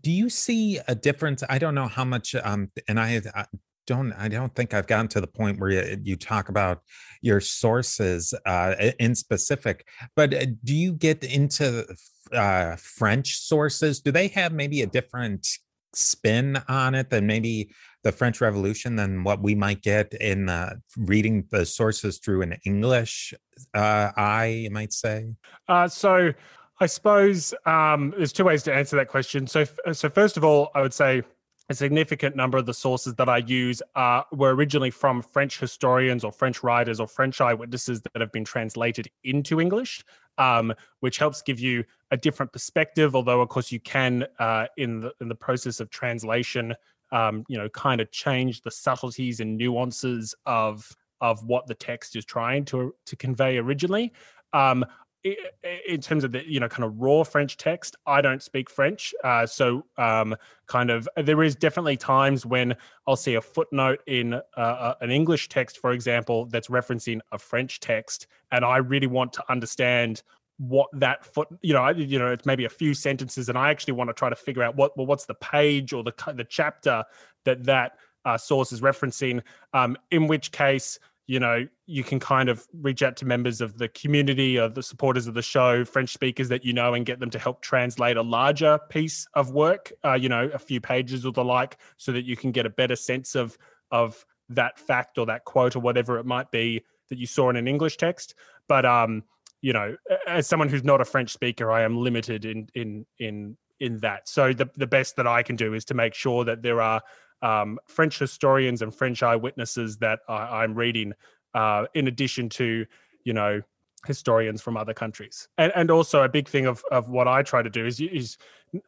do you see a difference? I don't know how much um and i, I don't i don't think i've gotten to the point where you, you talk about your sources uh in specific but uh, do you get into uh french sources do they have maybe a different spin on it than maybe the french revolution than what we might get in uh, reading the sources through an english uh eye you might say uh so I suppose um, there's two ways to answer that question. So, so first of all, I would say a significant number of the sources that I use uh, were originally from French historians or French writers or French eyewitnesses that have been translated into English, um, which helps give you a different perspective. Although, of course, you can uh, in the in the process of translation, um, you know, kind of change the subtleties and nuances of of what the text is trying to to convey originally. Um, in terms of the you know kind of raw french text i don't speak french uh, so um, kind of there is definitely times when i'll see a footnote in uh, uh, an english text for example that's referencing a french text and i really want to understand what that foot you know you know it's maybe a few sentences and i actually want to try to figure out what well, what's the page or the the chapter that that uh, source is referencing um, in which case you know you can kind of reach out to members of the community or the supporters of the show french speakers that you know and get them to help translate a larger piece of work uh, you know a few pages or the like so that you can get a better sense of of that fact or that quote or whatever it might be that you saw in an english text. But um you know as someone who's not a french speaker i am limited in in in in that. So the, the best that i can do is to make sure that there are um, French historians and French eyewitnesses that I, am reading, uh, in addition to, you know, historians from other countries. And, and also a big thing of, of what I try to do is, is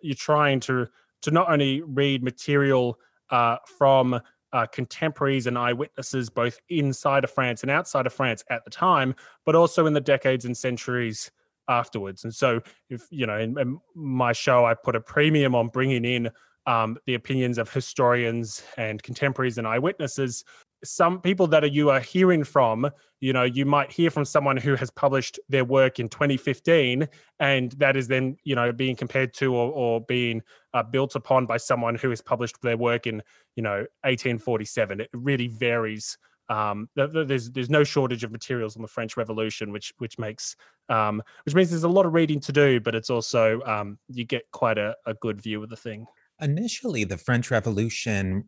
you're trying to, to not only read material uh, from uh, contemporaries and eyewitnesses, both inside of France and outside of France at the time, but also in the decades and centuries afterwards. And so, if you know, in, in my show, I put a premium on bringing in um, the opinions of historians and contemporaries and eyewitnesses. Some people that you are hearing from you know you might hear from someone who has published their work in 2015 and that is then you know being compared to or, or being uh, built upon by someone who has published their work in you know 1847 it really varies. Um, there's there's no shortage of materials on the French Revolution, which which makes um, which means there's a lot of reading to do, but it's also um, you get quite a, a good view of the thing. Initially, the French Revolution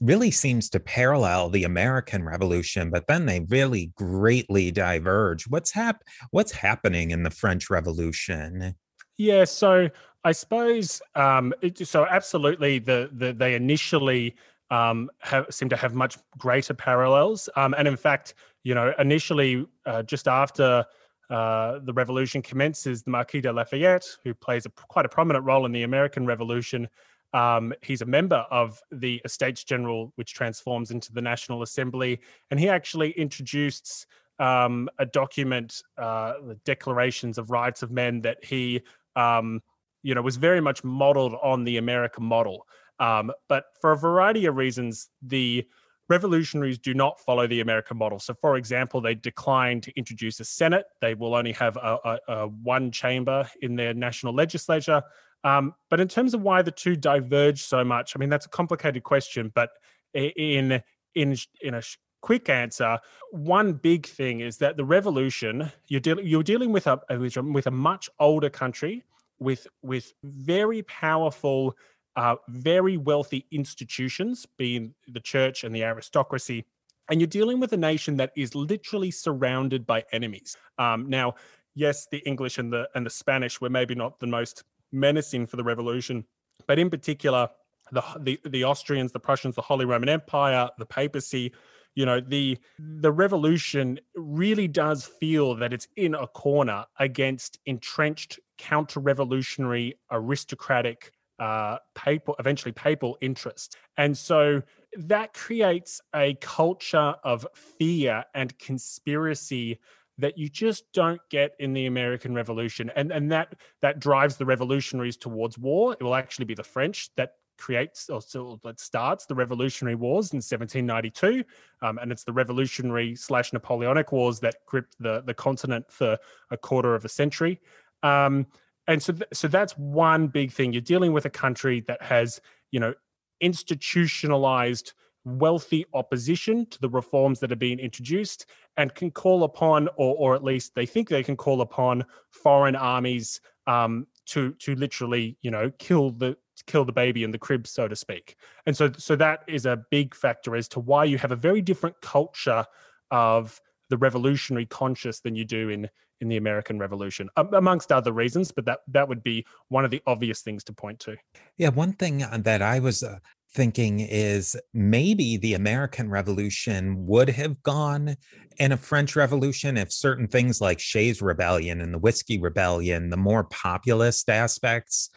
really seems to parallel the American Revolution, but then they really greatly diverge. What's hap- What's happening in the French Revolution? Yeah, so I suppose um, it, so. Absolutely, the, the they initially um, have, seem to have much greater parallels, um, and in fact, you know, initially uh, just after uh, the revolution commences, the Marquis de Lafayette, who plays a, quite a prominent role in the American Revolution, um, he's a member of the Estates General, which transforms into the National Assembly, and he actually introduced um, a document, uh, the Declarations of Rights of Men, that he, um, you know, was very much modeled on the American model. Um, but for a variety of reasons, the revolutionaries do not follow the American model. So, for example, they decline to introduce a Senate. They will only have a, a, a one chamber in their national legislature. Um, but in terms of why the two diverge so much, I mean that's a complicated question. But in in in a quick answer, one big thing is that the revolution you're dealing you're dealing with a with a much older country with with very powerful, uh, very wealthy institutions, being the church and the aristocracy, and you're dealing with a nation that is literally surrounded by enemies. Um, now, yes, the English and the and the Spanish were maybe not the most menacing for the revolution. But in particular, the, the the Austrians, the Prussians, the Holy Roman Empire, the papacy. You know, the the revolution really does feel that it's in a corner against entrenched counter-revolutionary aristocratic uh, papal, eventually papal interest. And so that creates a culture of fear and conspiracy that you just don't get in the American Revolution, and and that that drives the revolutionaries towards war. It will actually be the French that creates or that starts the Revolutionary Wars in 1792, um, and it's the Revolutionary slash Napoleonic Wars that gripped the the continent for a quarter of a century. Um, and so, th- so that's one big thing. You're dealing with a country that has, you know, institutionalized wealthy opposition to the reforms that are being introduced and can call upon, or, or at least they think they can call upon, foreign armies um, to to literally, you know, kill the kill the baby in the crib, so to speak. And so, so that is a big factor as to why you have a very different culture of the revolutionary conscious than you do in in the American Revolution, amongst other reasons. But that that would be one of the obvious things to point to. Yeah, one thing uh, that I was uh, thinking is maybe the American Revolution would have gone in a French Revolution if certain things like Shays Rebellion and the Whiskey Rebellion, the more populist aspects,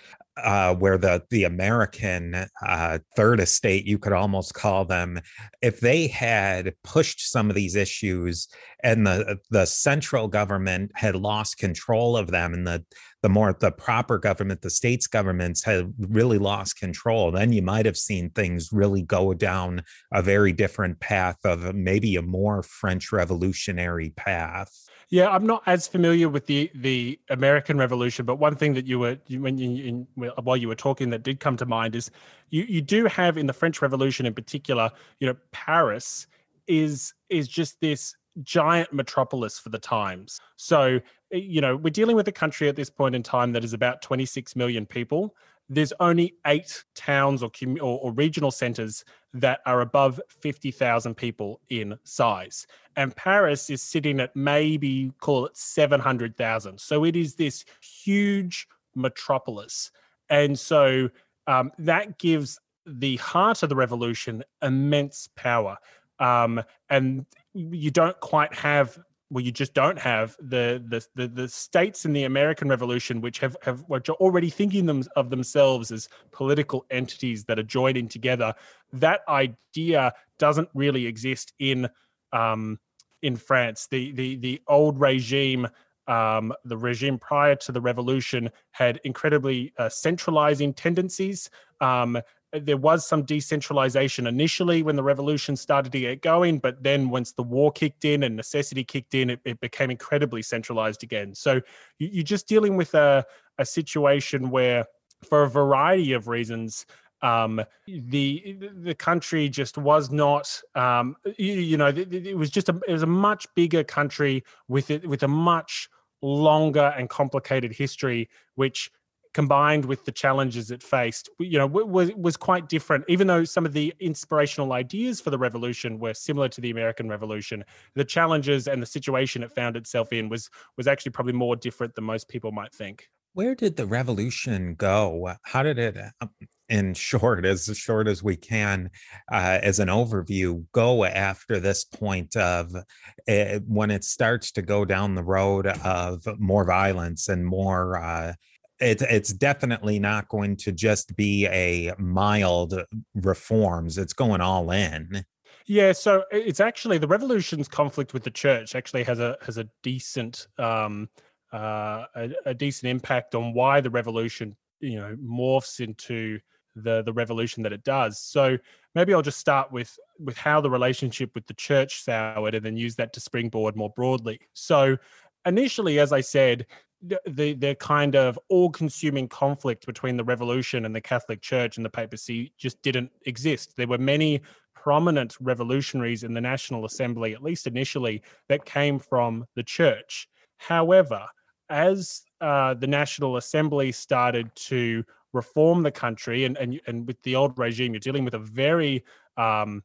uh, where the the American uh, Third Estate, you could almost call them, if they had pushed some of these issues and the the central government had lost control of them, and the the more the proper government, the states governments had really lost control, then you might have seen things really go down a very different path of maybe a more French revolutionary path. Yeah, I'm not as familiar with the the American Revolution, but one thing that you were when you in, while you were talking that did come to mind is you you do have in the French Revolution in particular, you know, Paris is is just this giant metropolis for the times. So, eh, you know, we're dealing with a country at this point in time that is about 26 million people there's only eight towns or, or, or regional centers that are above 50,000 people in size. And Paris is sitting at maybe call it 700,000. So it is this huge metropolis. And so um, that gives the heart of the revolution immense power. Um, and you don't quite have well, you just don't have the, the the the, states in the American Revolution, which have have which are already thinking them of themselves as political entities that are joining together. That idea doesn't really exist in um, in France. The the the old regime. Um, the regime prior to the revolution had incredibly uh, centralizing tendencies. Um, there was some decentralization initially when the revolution started to get going, but then once the war kicked in and necessity kicked in, it, it became incredibly centralized again. So you, are just dealing with a, a situation where, for a variety of reasons, um, the the country just was not um, you, you, know it, it was just a it was a much bigger country with it with a much longer and complicated history which combined with the challenges it faced, you know, was was quite different. Even though some of the inspirational ideas for the revolution were similar to the American Revolution, the challenges and the situation it found itself in was was actually probably more different than most people might think. Where did the revolution go? How did it? Um, in short, as short as we can, uh, as an overview, go after this point of uh, when it starts to go down the road of more violence and more uh, it's it's definitely not going to just be a mild reforms. It's going all in. Yeah, so it's actually the revolution's conflict with the church actually has a has a decent um, uh, a, a decent impact on why the revolution you know morphs into the the revolution that it does. So maybe I'll just start with with how the relationship with the church soured, and then use that to springboard more broadly. So initially, as I said, the the kind of all-consuming conflict between the revolution and the Catholic Church and the papacy just didn't exist. There were many prominent revolutionaries in the National Assembly, at least initially, that came from the church. However, as uh, the National Assembly started to reform the country, and and and with the old regime, you're dealing with a very um,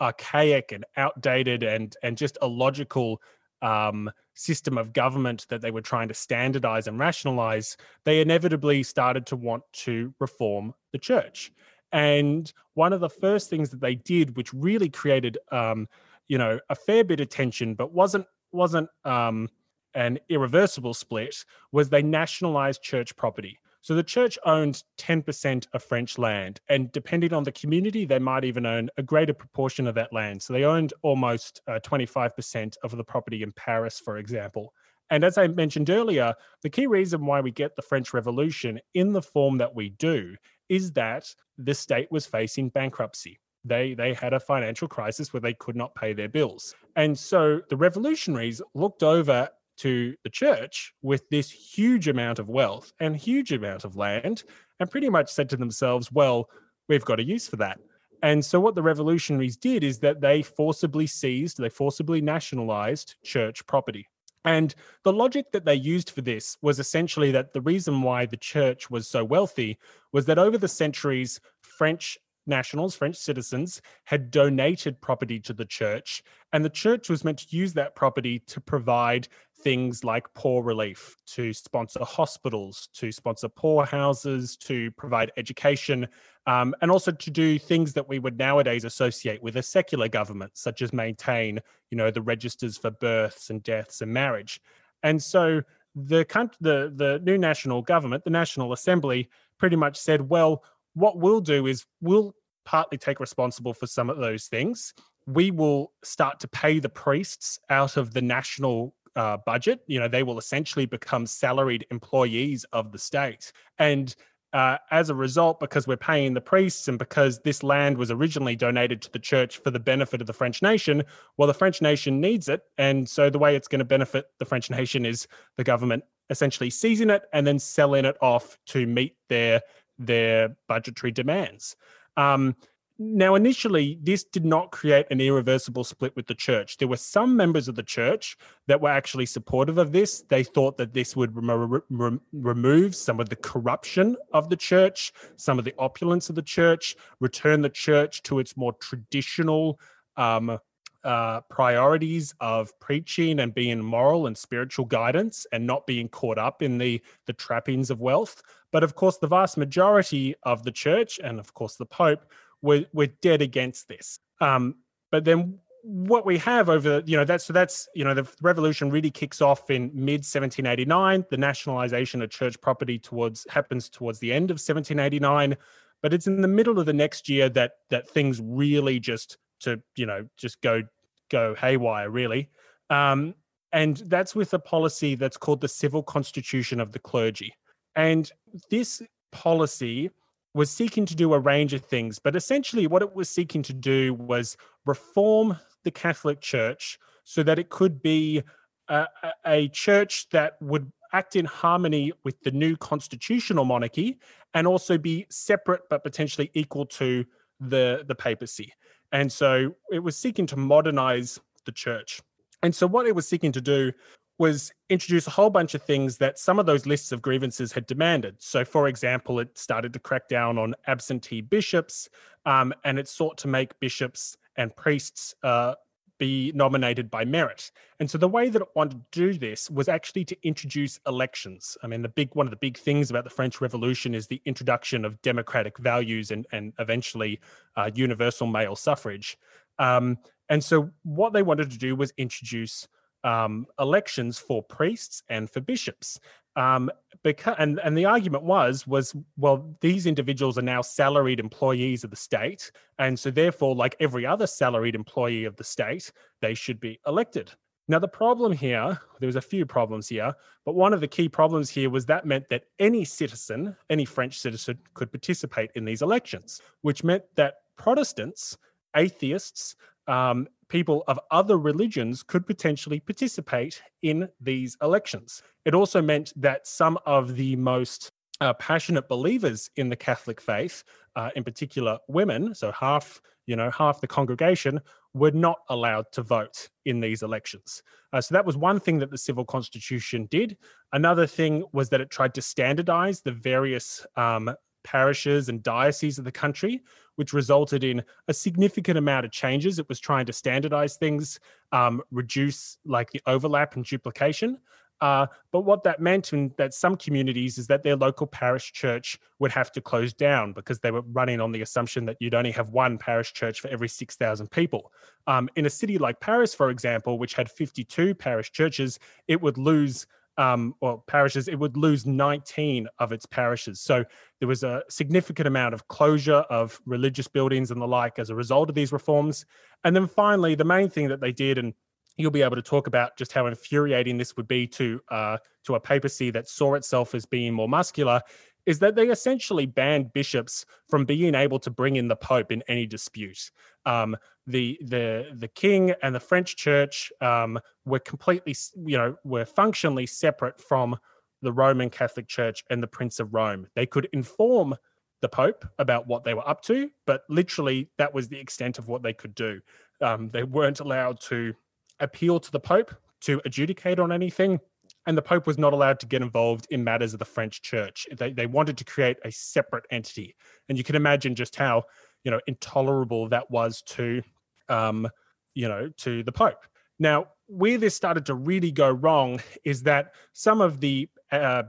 archaic and outdated and and just illogical um, system of government that they were trying to standardize and rationalize, they inevitably started to want to reform the church. And one of the first things that they did, which really created, um, you know, a fair bit of tension, but wasn't wasn't um, an irreversible split, was they nationalized church property. So the church owned 10% of French land, and depending on the community, they might even own a greater proportion of that land. So they owned almost uh, 25% of the property in Paris, for example. And as I mentioned earlier, the key reason why we get the French Revolution in the form that we do is that the state was facing bankruptcy. They, they had a financial crisis where they could not pay their bills. And so the revolutionaries looked over to the church with this huge amount of wealth and huge amount of land and pretty much said to themselves, well, we've got a use for that. And so what the revolutionaries did is that they forcibly seized, they forcibly nationalized church property. And the logic that they used for this was essentially that the reason why the church was so wealthy was that over the centuries, French nationals, French citizens, had donated property to the church, and the church was meant to use that property to provide things like poor relief, to sponsor hospitals, to sponsor poor houses, to provide education, um, and also to do things that we would nowadays associate with a secular government, such as maintain, you know, the registers for births and deaths and marriage. And so the the the new national government, the National Assembly, pretty much said, well, what we'll do is we'll partly take responsible for some of those things. We will start to pay the priests out of the national uh, budget. You know, they will essentially become salaried employees of the state. And uh, as a result, because we're paying the priests and because this land was originally donated to the church for the benefit of the French nation, well, the French nation needs it. And so the way it's going to benefit the French nation is the government essentially seizing it and then selling it off to meet their their budgetary demands. Um, now, initially, this did not create an irreversible split with the church. There were some members of the church that were actually supportive of this. They thought that this would rem- rem- remove some of the corruption of the church, some of the opulence of the church, return the church to its more traditional um, uh, priorities of preaching and being moral and spiritual guidance and not being caught up in the the trappings of wealth. But of course, the vast majority of the church and of course the Pope were were dead against this. Um, but then what we have over you know that's so that's you know the revolution really kicks off in mid 1789 the nationalization of church property towards happens towards the end of 1789 but it's in the middle of the next year that that things really just to you know just go go haywire really. Um, and that's with a policy that's called the civil constitution of the clergy. And this policy was seeking to do a range of things, but essentially what it was seeking to do was reform the Catholic Church so that it could be a, a, church that would act in harmony with the new constitutional monarchy and also be separate but potentially equal to the the papacy. And so it was seeking to modernize the church. And so what it was seeking to do was introduce a whole bunch of things that some of those lists of grievances had demanded. So, for example, it started to crack down on absentee bishops, um, and it sought to make bishops and priests uh, be nominated by merit. And so, the way that it wanted to do this was actually to introduce elections. I mean, the big one of the big things about the French Revolution is the introduction of democratic values and and eventually uh, universal male suffrage. Um, and so, what they wanted to do was introduce um, elections for priests and for bishops. Um, because and and the argument was was well these individuals are now salaried employees of the state, and so therefore, like every other salaried employee of the state, they should be elected. Now, the problem here, there was a few problems here, but one of the key problems here was that meant that any citizen, any French citizen, could participate in these elections, which meant that Protestants, atheists, um, people of other religions could potentially participate in these elections. It also meant that some of the most uh, passionate believers in the Catholic faith, uh, in particular women, so half, you know, half the congregation, were not allowed to vote in these elections. Uh, so that was one thing that the civil constitution did. Another thing was that it tried to standardize the various um, parishes and dioceses of the country, which resulted in a significant amount of changes. It was trying to standardize things, um, reduce like the overlap and duplication. Uh, but what that meant in that some communities is that their local parish church would have to close down because they were running on the assumption that you'd only have one parish church for every 6,000 people. Um, in a city like Paris, for example, which had 52 parish churches, it would lose um, or parishes, it would lose 19 of its parishes. So there was a significant amount of closure of religious buildings and the like as a result of these reforms. And then finally, the main thing that they did, and you'll be able to talk about just how infuriating this would be to uh, to a papacy that saw itself as being more muscular, is that they essentially banned bishops from being able to bring in the pope in any dispute. Um, the the the king and the French Church um, were completely, you know, were functionally separate from the Roman Catholic Church and the Prince of Rome. They could inform the Pope about what they were up to, but literally that was the extent of what they could do. Um, they weren't allowed to appeal to the Pope to adjudicate on anything and the Pope was not allowed to get involved in matters of the French Church. They, they wanted to create a separate entity, and you can imagine just how you know intolerable that was to um, you know to the Pope. Now, where this started to really go wrong is that some of the uh,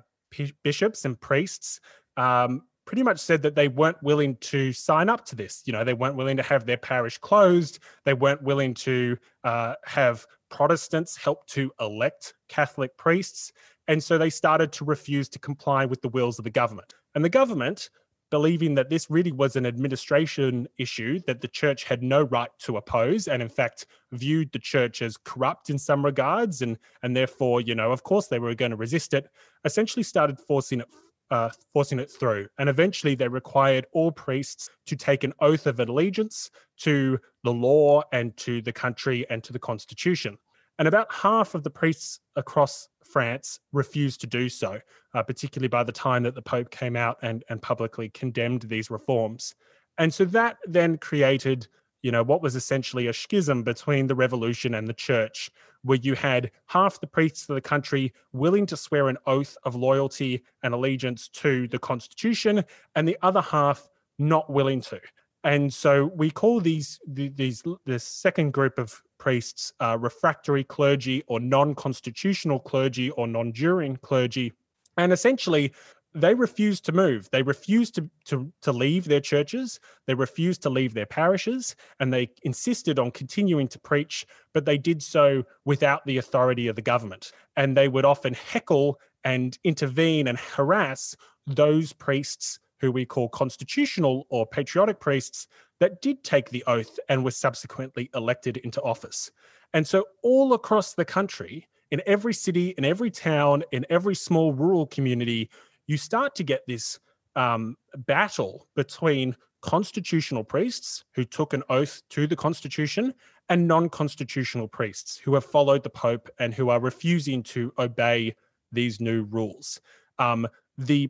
bishops and priests um, pretty much said that they weren't willing to sign up to this. You know, they weren't willing to have their parish closed. They weren't willing to uh, have Protestants helped to elect Catholic priests. And so they started to refuse to comply with the wills of the government. And the government, believing that this really was an administration issue that the church had no right to oppose, and in fact viewed the church as corrupt in some regards, and, and therefore, you know, of course they were going to resist it, essentially started forcing it uh, forcing it through. And eventually, they required all priests to take an oath of allegiance to the law and to the country and to the constitution. And about half of the priests across France refused to do so, uh, particularly by the time that the Pope came out and, and publicly condemned these reforms. And so that then created you know, what was essentially a schism between the revolution and the church, where you had half the priests of the country willing to swear an oath of loyalty and allegiance to the constitution, and the other half not willing to. And so we call these these this second group of priests uh, refractory clergy or non-constitutional clergy or non-juring clergy. And essentially, they refused to move. They refused to, to, to leave their churches. They refused to leave their parishes. And they insisted on continuing to preach, but they did so without the authority of the government. And they would often heckle and intervene and harass those priests who we call constitutional or patriotic priests that did take the oath and were subsequently elected into office. And so, all across the country, in every city, in every town, in every small rural community, you start to get this um, battle between constitutional priests who took an oath to the Constitution and non constitutional priests who have followed the Pope and who are refusing to obey these new rules. Um, the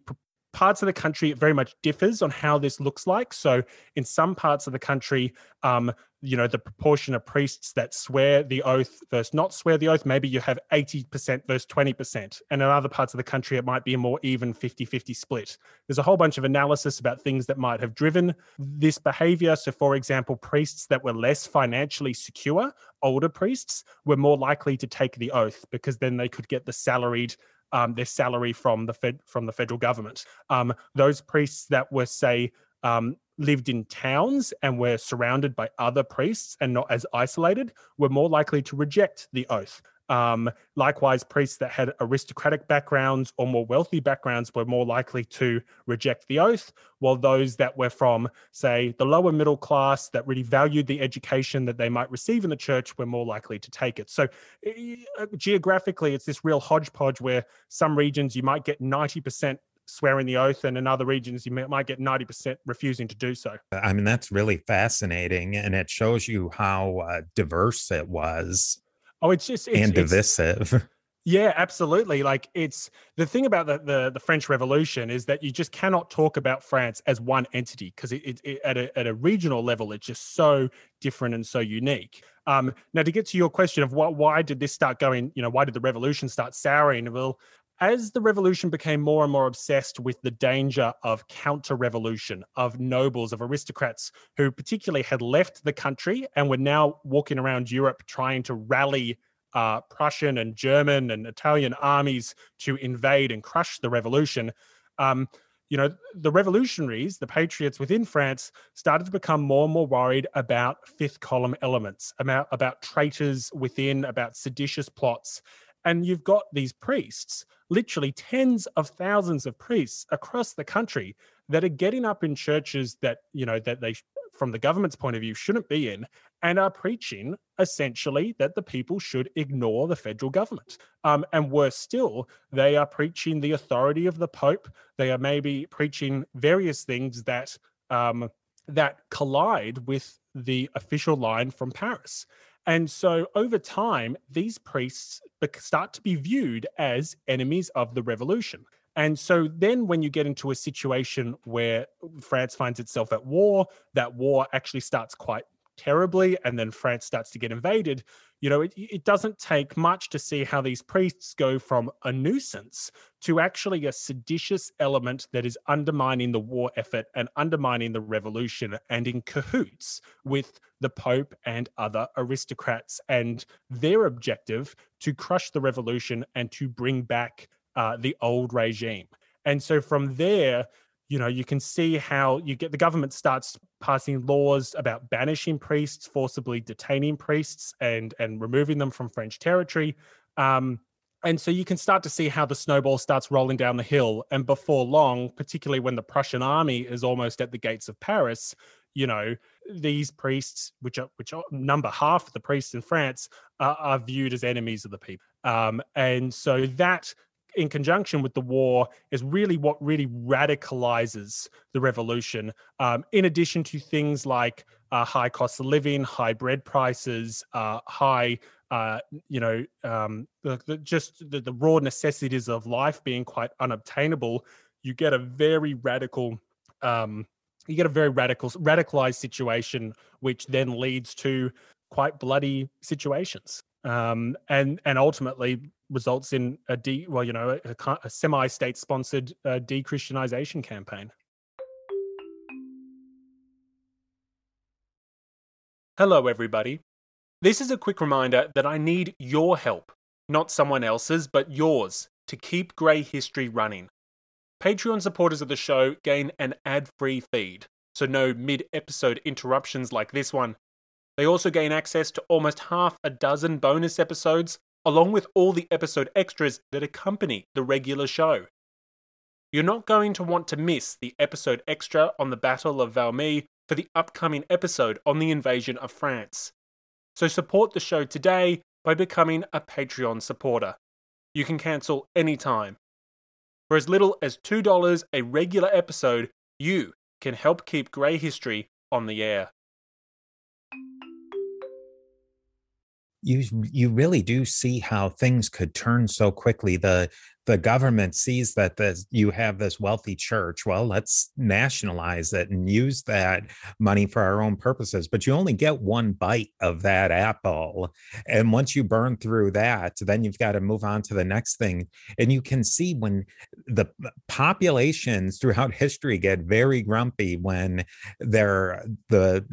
parts of the country it very much differs on how this looks like. So in some parts of the country um, you know the proportion of priests that swear the oath versus not swear the oath maybe you have 80% versus 20% and in other parts of the country it might be a more even 50-50 split. There's a whole bunch of analysis about things that might have driven this behavior. So for example priests that were less financially secure older priests were more likely to take the oath because then they could get the salaried um, their salary from the fed from the federal government. Um, those priests that were, say, um, lived in towns and were surrounded by other priests and not as isolated were more likely to reject the oath. Um, likewise, priests that had aristocratic backgrounds or more wealthy backgrounds were more likely to reject the oath, while those that were from, say, the lower middle class that really valued the education that they might receive in the church were more likely to take it. So, uh, geographically, it's this real hodgepodge where some regions you might get 90% swearing the oath, and in other regions you might get 90% refusing to do so. I mean, that's really fascinating, and it shows you how uh, diverse it was. Oh, it's just it's, and divisive. *laughs* yeah, absolutely. Like it's the thing about the, the, the French Revolution is that you just cannot talk about France as one entity because it, it, it, at a at a regional level it's just so different and so unique. Um, now to get to your question of what why did this start going? You know, why did the revolution start souring? Well, as the revolution became more and more obsessed with the danger of counter revolution, of nobles, of aristocrats who particularly had left the country and were now walking around Europe trying to rally uh, Prussian and German and Italian armies to invade and crush the revolution, um, you know, the revolutionaries, the patriots within France, started to become more and more worried about fifth column elements, about, about traitors within, about seditious plots. And you've got these priests, literally tens of thousands of priests across the country that are getting up in churches that, you know, that they from the government's point of view, shouldn't be in, and are preaching essentially that the people should ignore the federal government. Um, and worse still, they are preaching the authority of the Pope. They are maybe preaching various things that um, that collide with the official line from Paris. And so over time, these priests start to be viewed as enemies of the revolution. And so then when you get into a situation where France finds itself at war, that war actually starts quite terribly, and then France starts to get invaded, you know, it, it doesn't take much to see how these priests go from a nuisance to actually a seditious element that is undermining the war effort and undermining the revolution and in cahoots with the Pope and other aristocrats and their objective to crush the revolution and to bring back uh, the old regime. And so from there, you know, you can see how you get the government starts passing laws about banishing priests, forcibly detaining priests, and and removing them from French territory. Um, and so you can start to see how the snowball starts rolling down the hill. And before long, particularly when the Prussian army is almost at the gates of Paris, you know, these priests, which are which are, number half the priests in France, are, are viewed as enemies of the people. Um, and so that in conjunction with the war is really what really radicalizes the revolution. Um, in addition to things like uh, high cost of living, high bread prices, uh, high, uh, you know, um, the, the, just the, the, raw necessities of life being quite unobtainable, you get a very radical. Um, you get a very radical, radicalized situation, which then leads to quite bloody situations um, and and ultimately results in a de well, you know, a, a semi-state sponsored uh, de-Christianization campaign. Hello, everybody. This is a quick reminder that I need your help, not someone else's, but yours, to keep Grey History running. Patreon supporters of the show gain an ad free feed, so no mid episode interruptions like this one, they also gain access to almost half a dozen bonus episodes, along with all the episode extras that accompany the regular show. You're not going to want to miss the episode extra on the Battle of Valmy for the upcoming episode on the invasion of France. So support the show today by becoming a Patreon supporter. You can cancel anytime. For as little as $2 a regular episode, you can help keep Grey History on the air. You you really do see how things could turn so quickly. The the government sees that this, you have this wealthy church. Well, let's nationalize it and use that money for our own purposes. But you only get one bite of that apple. And once you burn through that, then you've got to move on to the next thing. And you can see when the populations throughout *laughs* history get very grumpy when they're the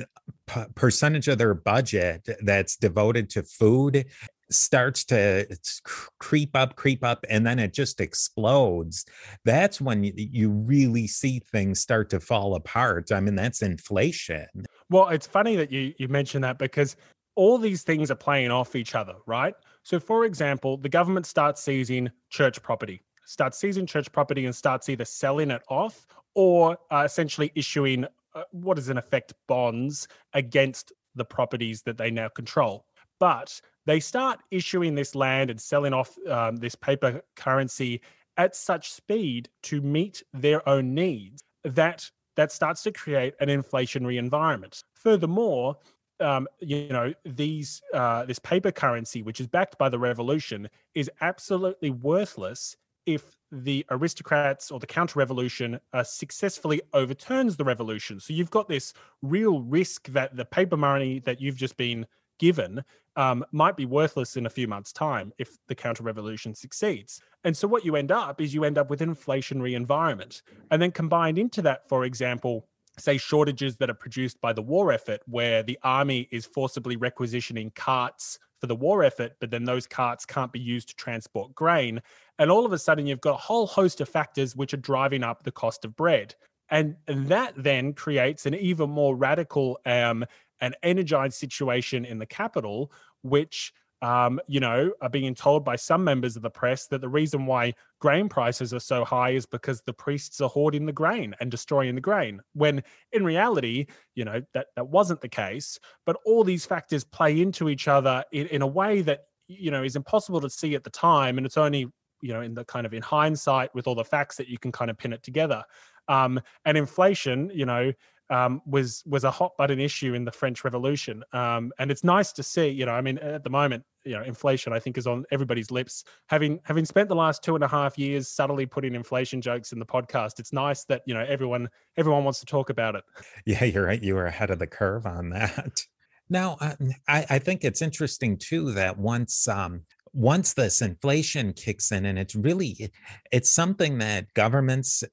uh, percentage of their budget that's devoted to food starts to creep up, creep up, and then it just explodes, that's when you, really see things start to fall apart. I mean, that's inflation. Well, it's funny that you you mentioned that because all these things are playing off each other, right? So, for example, the government starts seizing church property, starts seizing church property, and starts either selling it off or uh, essentially issuing uh, what is in effect bonds against the properties that they now control. But they start issuing this land and selling off um, this paper currency at such speed to meet their own needs that that starts to create an inflationary environment. Furthermore, um, you know these uh, this paper currency, which is backed by the revolution, is absolutely worthless if the aristocrats or the counter revolution uh, successfully overturns the revolution. So you've got this real risk that the paper money that you've just been given um, might be worthless in a few months' time if the counter revolution succeeds. And so what you end up is you end up with an inflationary environment. And then combined into that, for example, say shortages that are produced by the war effort, where the army is forcibly requisitioning carts for the war effort, but then those carts can't be used to transport grain. And all of a sudden, you've got a whole host of factors which are driving up the cost of bread. And that then creates an even more radical um, and energized situation in the capital, which um, you know, are being told by some members of the press that the reason why grain prices are so high is because the priests are hoarding the grain and destroying the grain. When in reality, you know, that that wasn't the case. But all these factors play into each other in, in a way that you know is impossible to see at the time, and it's only you know in the kind of in hindsight with all the facts that you can kind of pin it together. Um, and inflation, you know, um, was was a hot button issue in the French Revolution. Um, and it's nice to see, you know, I mean, at the moment, you know, inflation I think is on everybody's lips. Having having spent the last two and a half years subtly putting inflation jokes in the podcast, it's nice that you know everyone everyone wants to talk about it. Yeah, you're right. You were ahead of the curve on that. *laughs* Now, uh, I, I think it's interesting too that once um, once this inflation kicks in and it's really it's something that governments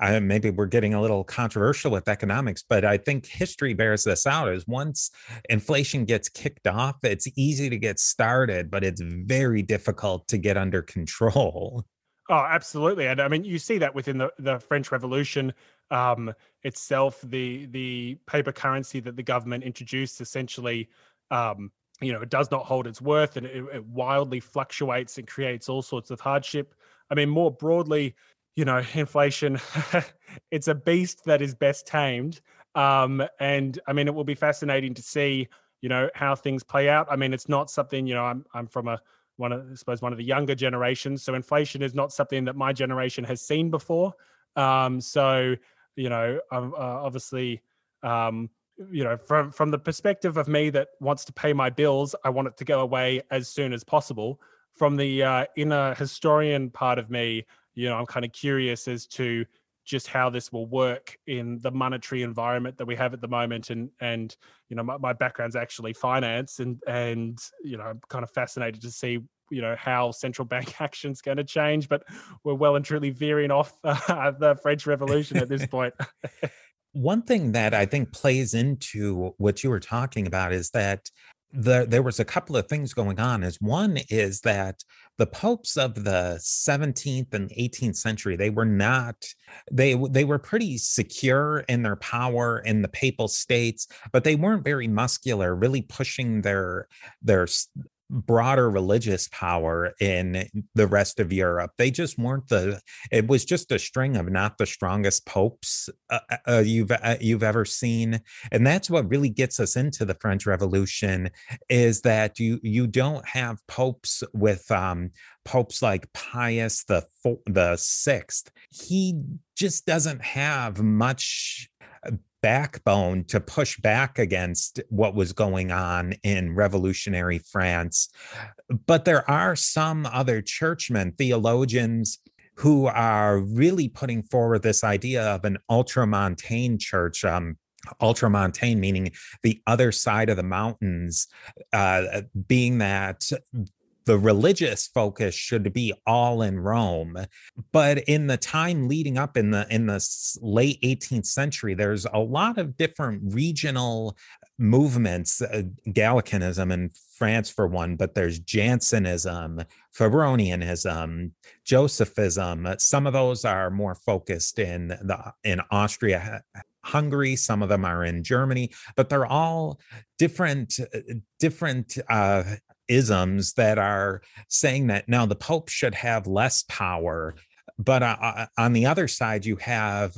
uh, maybe we're getting a little controversial with economics, but I think history bears this out. Is once inflation gets kicked off, it's easy to get started, but it's very difficult to get under control. Oh, absolutely, and I mean you see that within the, the French Revolution um, itself. The the paper currency that the government introduced essentially. Um, you know, it does not hold its worth and it, it wildly fluctuates and creates all sorts of hardship. I mean, more broadly, you know, inflation, *laughs* it's a beast that is best tamed. Um, and I mean, it will be fascinating to see, you know, how things play out. I mean, it's not something, you know, I'm I'm from a one of I suppose one of the younger generations, so inflation is not something that my generation has seen before. Um, so you know, uh, obviously, um, you know, from from the perspective of me that wants to pay my bills, I want it to go away as soon as possible. From the uh, inner historian part of me, you know, I'm kind of curious as to just how this will work in the monetary environment that we have at the moment and and you know my, my background's actually finance and and you know i'm kind of fascinated to see you know how central bank *laughs* action's going to change but we're well and truly veering off *laughs* uh, the french revolution at this point. *laughs* One thing that i think plays into what you were talking about is that the, there was a couple of things going on is one is that the popes of the 17th and 18th century they were not they they were pretty secure in their power in the papal states but they weren't very muscular really pushing their their broader religious power in the rest of Europe. They just weren't the. It was just a string of not the strongest popes uh, uh, uh you've uh, you've ever seen, and that's what really gets us into the French Revolution. Is that you you don't have popes with um, popes like Pius the the sixth. He just doesn't have much backbone to push back against what was going on in revolutionary France. But there are some other churchmen, theologians, who are really putting forward this idea of an ultramontane church. Um, ultramontane meaning the other side of the mountains uh, being that the religious focus should be all in Rome. But in the time leading up in the in the late 18th century, there's a lot of different regional movements, uh, Gallicanism in France for one, but there's Jansenism, Febronianism, Josephism. Some of those are more focused in the in Austria, Hungary. Some of them are in Germany, but they're all different uh, different uh, isms that are saying that now the Pope should have less power. But uh, uh, on the other side, you have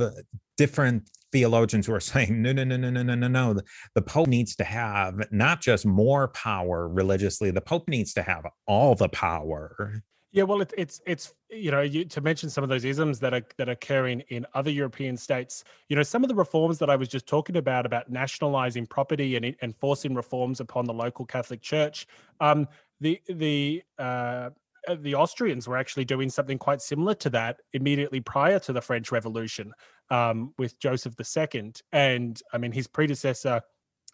different theologians who are *laughs* saying no no no no no no no no the pope needs to have not just more power religiously the pope needs to have all the power yeah, well, it, it's it's you know you, to mention some of those isms that are that are occurring in other European states. You know, some of the reforms that I was just talking about about nationalizing property and enforcing reforms upon the local Catholic Church. Um, the the uh, the Austrians were actually doing something quite similar to that immediately prior to the French Revolution um, with Joseph II, and I mean his predecessor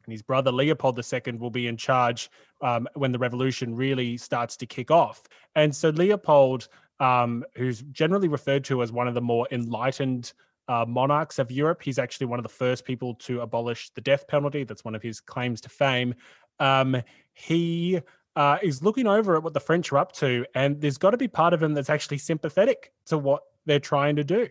and his brother Leopold II will be in charge um, when the revolution really starts to kick off. And so Leopold, um, who's generally referred to as one of the more enlightened uh, monarchs of Europe, he's actually one of the first people to abolish the death penalty. That's one of his claims to fame. Um, he uh, is looking over at what the French are up to, and there's got to be part of him that's actually sympathetic to what they're trying to do.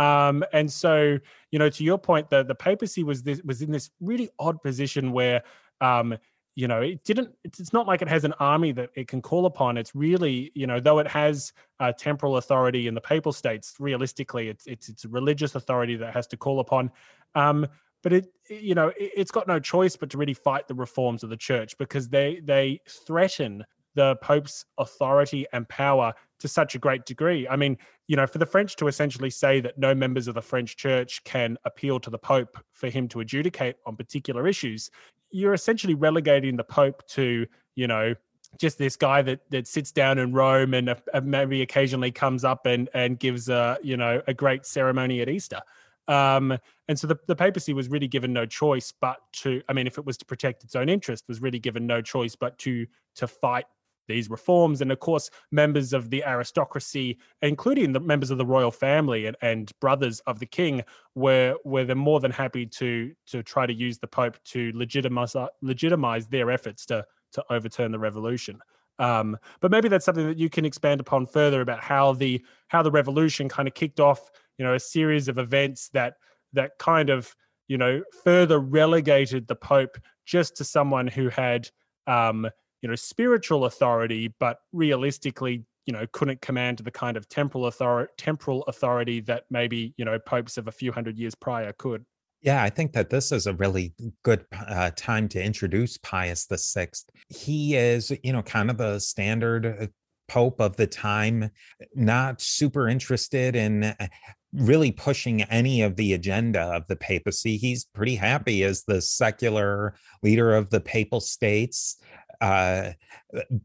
Um, and so, you know, to your point, the the papacy was this was in this really odd position where, um, you know, it didn't. It's, it's not like it has an army that it can call upon. It's really, you know, though it has uh, temporal authority in the papal states, realistically, it's it's it's religious authority that has to call upon. Um, but it, you know, it, it's got no choice but to really fight the reforms of the church because they they threaten the Pope's authority and power to such a great degree. I mean, you know, for the French to essentially say that no members of the French church can appeal to the Pope for him to adjudicate on particular issues, you're essentially relegating the Pope to, you know, just this guy that that sits down in Rome and uh, maybe occasionally comes up and and gives a you know a great ceremony at Easter. Um, and so the, the papacy was really given no choice but to, I mean, if it was to protect its own interest, was really given no choice but to to fight these reforms. And of course, members of the aristocracy, including the members of the royal family and, and brothers of the king, were were more than happy to to try to use the Pope to legitimize legitimize their efforts to to overturn the revolution. Um, but maybe that's something that you can expand upon further about how the how the revolution kind of kicked off, you know, a series of events that that kind of you know further relegated the Pope just to someone who had um, you know spiritual authority but realistically you know couldn't command the kind of temporal authority temporal authority that maybe you know popes of a few hundred years prior could yeah, I think that this is a really good uh, time to introduce Pius the Sixth. He is, you know, kind of the standard uh, pope of the time, not super interested in uh, really pushing any of the agenda of the papacy. He's pretty happy as the secular leader of the papal states. Uh,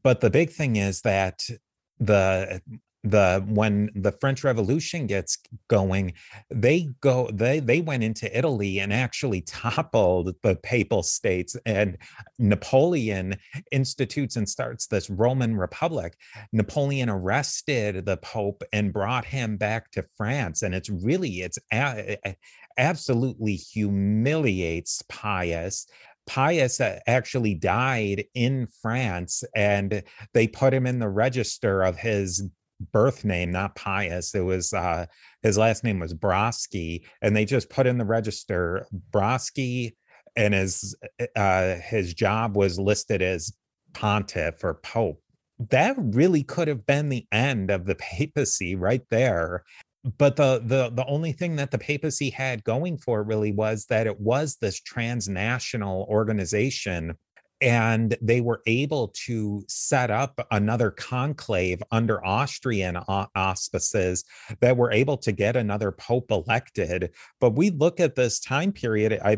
but the big thing is that the the when the french revolution gets going they go they they went into italy and actually *laughs* toppled the papal states and napoleon institutes and starts this roman republic. Napoleon arrested the pope and brought him back to france and it's really it's a, absolutely humiliates pius Pius actually died in France and they put him in the register of his birth name, not Pius. It was uh, his last name was Braschi, and they just put in the register Braschi, and his uh, his job was listed as pontiff or pope. That really could have been the end of the *laughs* papacy right there but the the the only thing that the papacy had going for it really was that it was this transnational organization and they were able to set up another conclave under Austrian auspices that were able to get another pope elected. But we look at this time period, I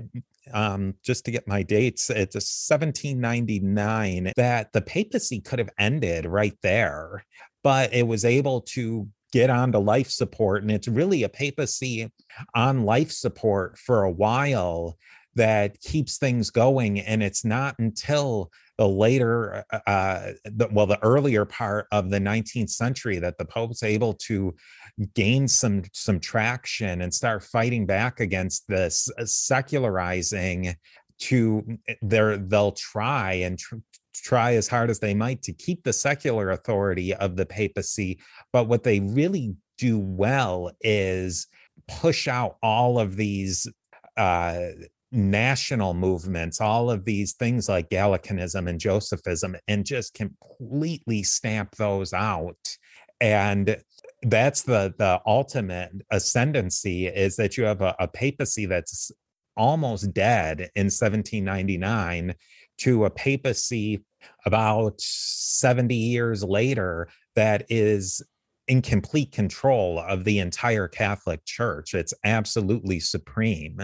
um, just to get my dates, it's 1799 that the papacy could have ended right there, but it was able to get onto life support. And it's really a papacy on life support for a while that keeps things going. And it's not until the later, uh, uh the, well, the earlier part of the 19th century that the Pope's able to gain some some traction and start fighting back against this uh, secularizing to eh, their they'll try and tr- try as hard as they might to keep the secular authority of the papacy. But what they really do well is push out all of these uh, national movements, all of these things like Gallicanism and Josephism, and just completely stamp those out. And that's the the ultimate ascendancy is that you have a, a papacy that's almost dead in 1799 to a papacy about 70 years later that is in complete control of the entire Catholic Church. It's absolutely supreme.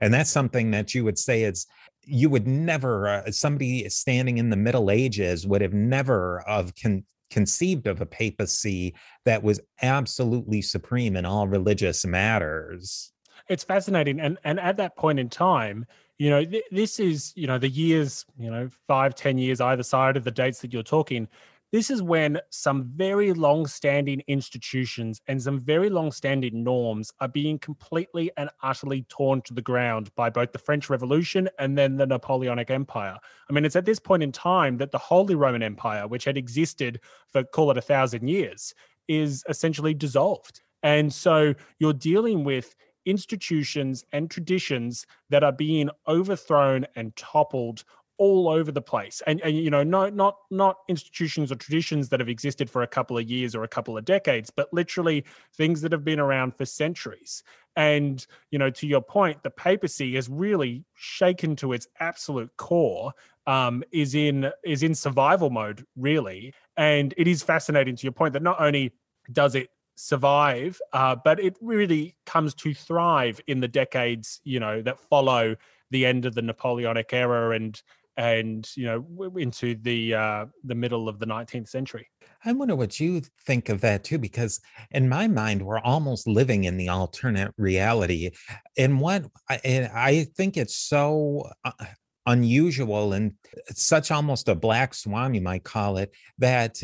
And that's something that you would say is you would never uh, somebody standing in the middle ages would have never of con- conceived of a papacy that was absolutely supreme in all religious matters it's fascinating and and at that point in time you know th- this is you know the years you know five ten years either side of the dates that you're talking this is when some very long standing institutions and some very long standing norms are being completely and utterly torn to the ground by both the French Revolution and then the Napoleonic Empire. I mean, it's at this point in time that the Holy Roman Empire, which had existed for call it a thousand years, is essentially dissolved. And so you're dealing with institutions and traditions that are being overthrown and toppled all over the place. And, and you know no not not institutions or traditions that have existed for a couple of years or a couple of decades but literally things that have been around for centuries. And you know to your point the papacy is really shaken to its absolute core um, is in is in survival mode really. And it is fascinating to your point that not only does it survive, uh, but it really comes to thrive in the decades, you know, that follow the end of the Napoleonic era and and you know into the uh, the middle of the 19th century. I wonder what you think of that too, because in my mind, we're almost living in the alternate reality. And what I, I think it's so uh, unusual and such almost a black swan, you might call it, that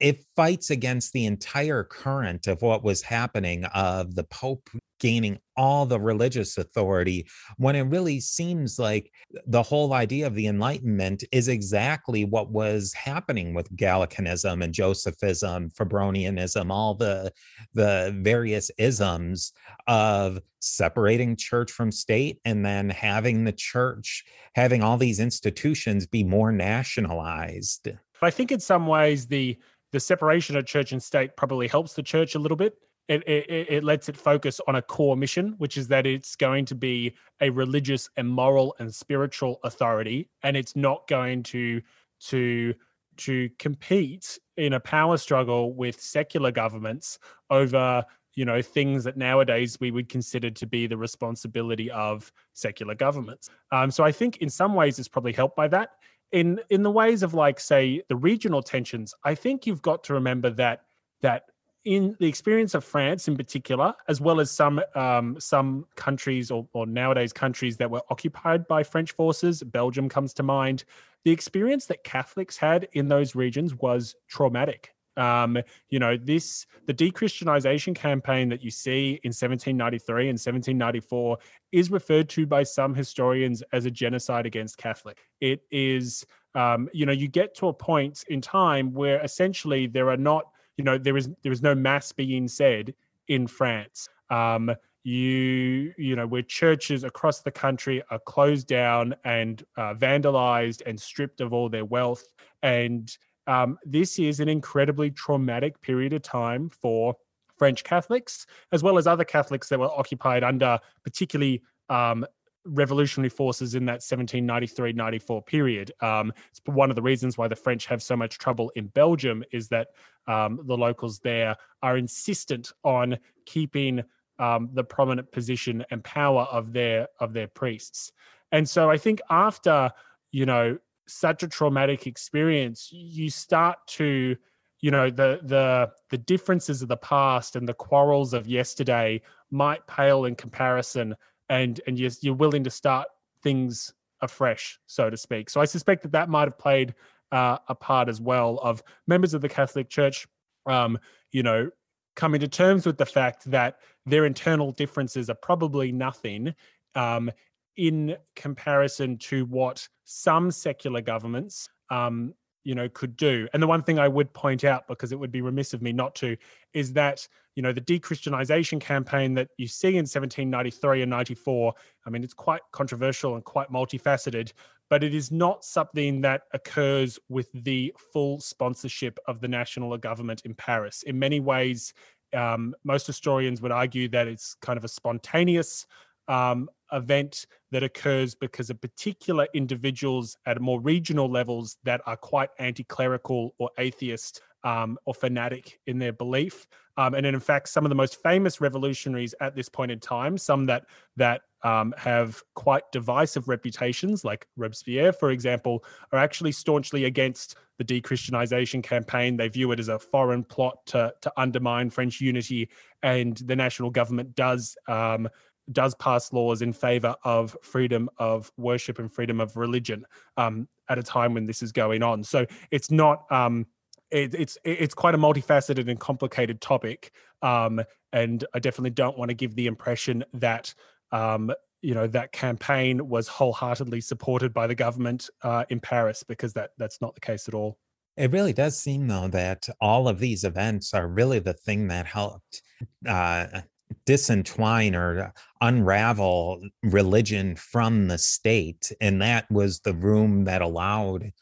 it fights against the entire current of what was happening of the pope gaining all the religious authority when it really seems like the whole idea of the enlightenment is exactly what was happening with gallicanism and josephism febronianism all the the various isms of separating church from state and then having the church having all these institutions be more nationalized. I think in some ways the the separation of church and state probably helps the church a little bit. It, it, it, lets it focus on a core mission, which is that it's going to be a religious and moral and spiritual authority, and it's not going to to to compete in a power struggle with secular governments over you know things that nowadays we would consider to be the responsibility of secular governments. Um, so I think in some ways it's probably helped by that in in the ways of like say the regional tensions i think you've got to remember that that in the experience of france in particular as well as some um, some countries or, or nowadays countries that were occupied by french forces belgium comes to mind the experience that catholics had in those regions was traumatic um, you know, this the dechristianization campaign that you see in 1793 and 1794 is referred to by some historians as a genocide against Catholic. It is, um, you know, you get to a point in time where essentially there are not, you know, there is there is no mass being said in France. Um, you you know where churches across the country are closed down and uh, vandalized and stripped of all their wealth and um, this is an incredibly traumatic period of time for French Catholics, as well as other Catholics that were occupied under particularly um, revolutionary forces in that 1793 94 period. Um, it's one of the reasons why the French have so much trouble in Belgium is that um, the locals there are insistent on keeping um, the prominent position and power of their of their priests. And so I think after you know such a traumatic experience, you start to, you know, the the the differences of the past and the quarrels of yesterday might pale in comparison, and and you're, you're willing to start things afresh, so to speak. So I suspect that that might have played uh, a part as well of members of the Catholic Church, um, you know, coming to terms with the fact that their internal differences are probably nothing um, in comparison to what some secular governments um, you know could do. And the one thing i would point out because it would be remiss of me not to is that you know the dechristianization campaign that you see in 1793 and 94 i mean it's quite controversial and quite multifaceted but it is not something that occurs with the full sponsorship of the national government in paris. In many ways um, most historians would argue that it's kind of a spontaneous um, event that occurs because of particular individuals at more regional levels that are quite anti-clerical or atheist um, or fanatic in their belief. Um, and in fact, some of the most famous revolutionaries at this point in time, some that that um, have quite divisive reputations, like Robespierre, for example, are actually staunchly against the dechristianization campaign. They view it as a foreign plot to to undermine French unity, and the national government does um, does pass laws in favor of freedom of worship and freedom of religion um, at a time when this is going on. So it's not um, it, it's it's quite a multifaceted and complicated topic, um, and I definitely don't want to give the impression that um, you know that campaign was wholeheartedly supported by the government uh, in Paris because that that's not the case at all. It really does seem though that all of these events are really the thing that helped uh, disentwine or unravel religion from the state, and that was the room that allowed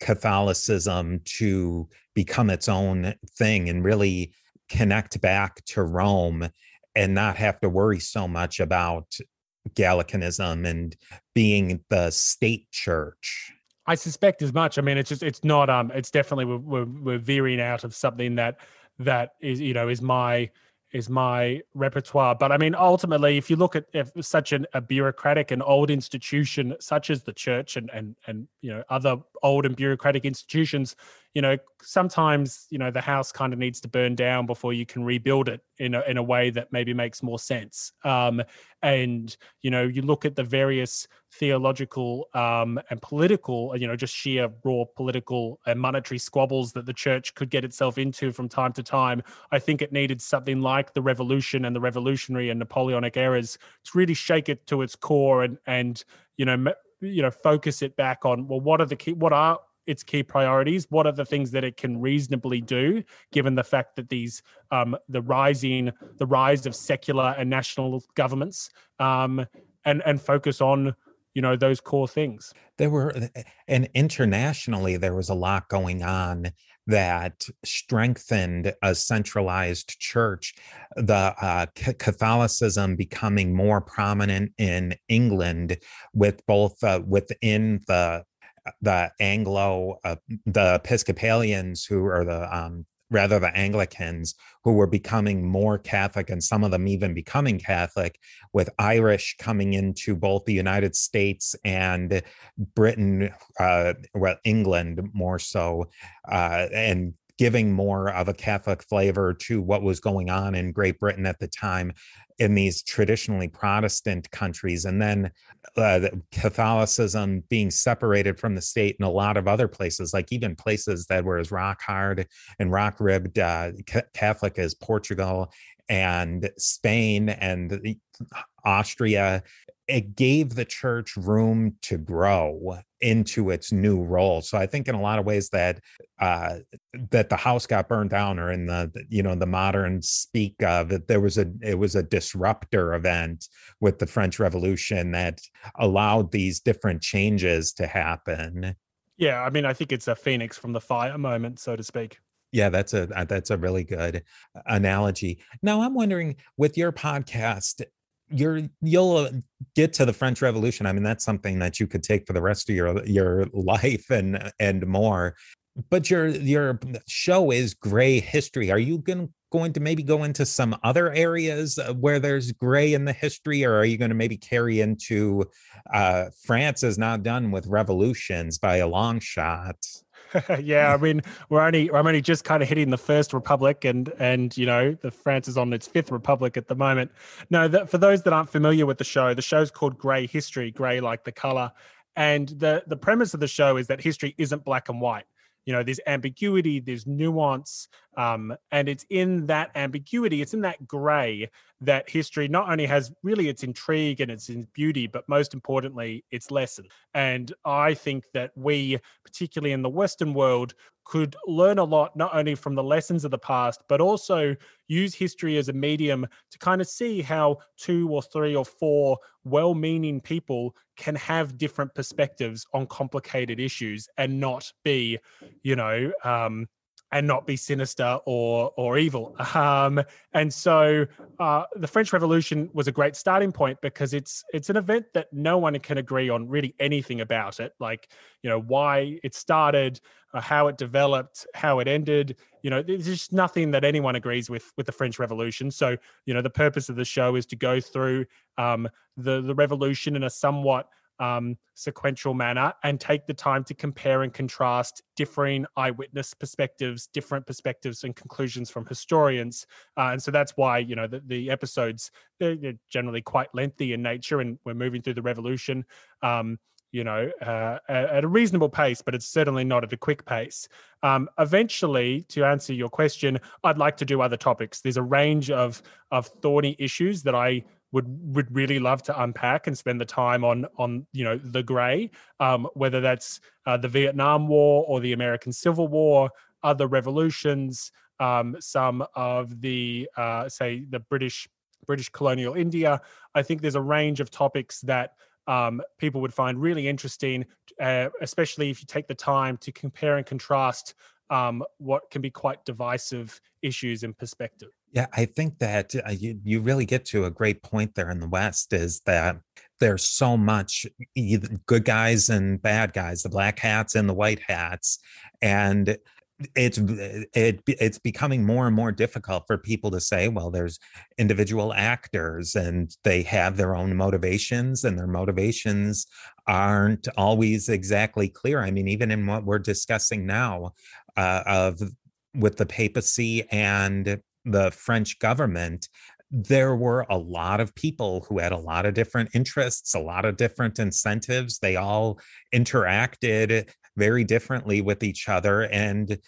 Catholicism to become its own thing and really connect back to Rome and not have to worry so much about Gallicanism and being the state church. I suspect as much. I mean, it's just it's not um it's definitely we're, we're, we're veering out of something that that is you know is my is my repertoire. But I mean, ultimately, if you look at such an, a bureaucratic and old institution such as the church and and and you know other old and bureaucratic institutions, you know, sometimes you know the house kind of needs to burn down before you can rebuild it in a in a way that maybe makes more sense. Um, and you know, you look at the various theological um, and political, you know, just sheer raw political and monetary squabbles that the church could get itself into from time to time. I think it needed something like the Revolution and the Revolutionary and Napoleonic eras to really shake it to its core and and you know. you know focus it back on well what are the key what are its key priorities. What are the things that it can reasonably do given the fact that these um, the rising the rise of secular and national governments um, and and focus on you know those core things? There were and internationally there was a lot going on that strengthened a centralized church the uh, catholicism becoming more prominent in england with both uh, within the the Anglo, uh, the Episcopalians who are the um, rather the Anglicans who were becoming more Catholic and some of them even becoming Catholic, with Irish coming into both the United States and Britain, uh, well, England more so, uh, and giving more of a Catholic flavor to what was going on in Great Britain at the time in these traditionally Protestant countries, and then uh, Catholicism being separated from the state in a lot of other places, like even places that were as rock hard and rock ribbed uh, Catholic as Portugal and Spain and Austria it gave the church room to grow into its new role. So I think in a lot of ways that uh, that the house got burned down, or in the you know the modern speak of it, there was a it was a disruptor event with the French Revolution that allowed these different changes to happen. Yeah, I mean, I think it's a phoenix from the fire moment, so to speak. Yeah, that's a that's a really good analogy. Now I'm wondering with your podcast, you're you'll uh, get to the French Revolution. I mean, that's something that you could take for the rest of your your life and and more. But your your show is Grey History. Are you going going to maybe go into some other areas uh, where there's gray in the history, or are you going to maybe carry into uh, France is not done with revolutions by a long shot? *laughs* yeah, I mean, we're only I'm only just kind of hitting the first republic, and and you know, the France is on its fifth republic at the moment. No, for those that aren't familiar with the show, the show's called Grey History, grey like the color, and the the premise of the show is that history isn't black and white you know there's ambiguity there's nuance um, and it's in that ambiguity it's in that gray that history not only has really its intrigue and its beauty but most importantly its lesson. And i think that we particularly in the western world could learn a lot not only from the lessons of the past but also use history as a medium to kind of see how two or three or four well-meaning people can have different perspectives on complicated issues and not be you know um, and not be sinister or or evil. Um, and so uh, the French Revolution was a great starting point because it's it's an event that no one can agree on really anything about it, like you know why it started, uh, how it developed, how it ended. You know, there's just nothing that anyone agrees with with the French Revolution. So you know, the purpose of the show is to go through um, the the revolution in a somewhat um, sequential manner and take the time to compare and contrast differing eyewitness perspectives, different perspectives and conclusions from historians. Uh, and so that's why, you know, the, the episodes, they're, they're, generally quite lengthy in nature and we're moving through the revolution. Um, you know, uh, at a reasonable pace, but it's certainly not at a quick pace. Um, eventually, to answer your question, I'd like to do other topics. There's a range of of thorny issues that I would would really love to unpack and spend the time on on you know the gray, um, whether that's uh, the Vietnam War or the American Civil War, other revolutions, um, some of the uh, say the British British colonial India. I think there's a range of topics that um, people would find really interesting, uh, especially if you take the time to compare and contrast um, what can be quite divisive issues in perspective. Yeah, I think that uh, you, you really get to a great point there in the West is that there's so much good guys and bad guys, the black hats and the white hats. And it's it it's becoming more and more difficult for people to say well there's individual actors and they have their own motivations and their motivations aren't always exactly clear i mean even in what we're discussing now uh, of with the papacy and the french government there were a lot of people who had a lot of different interests, a lot of different incentives. They all interacted very differently with each other. And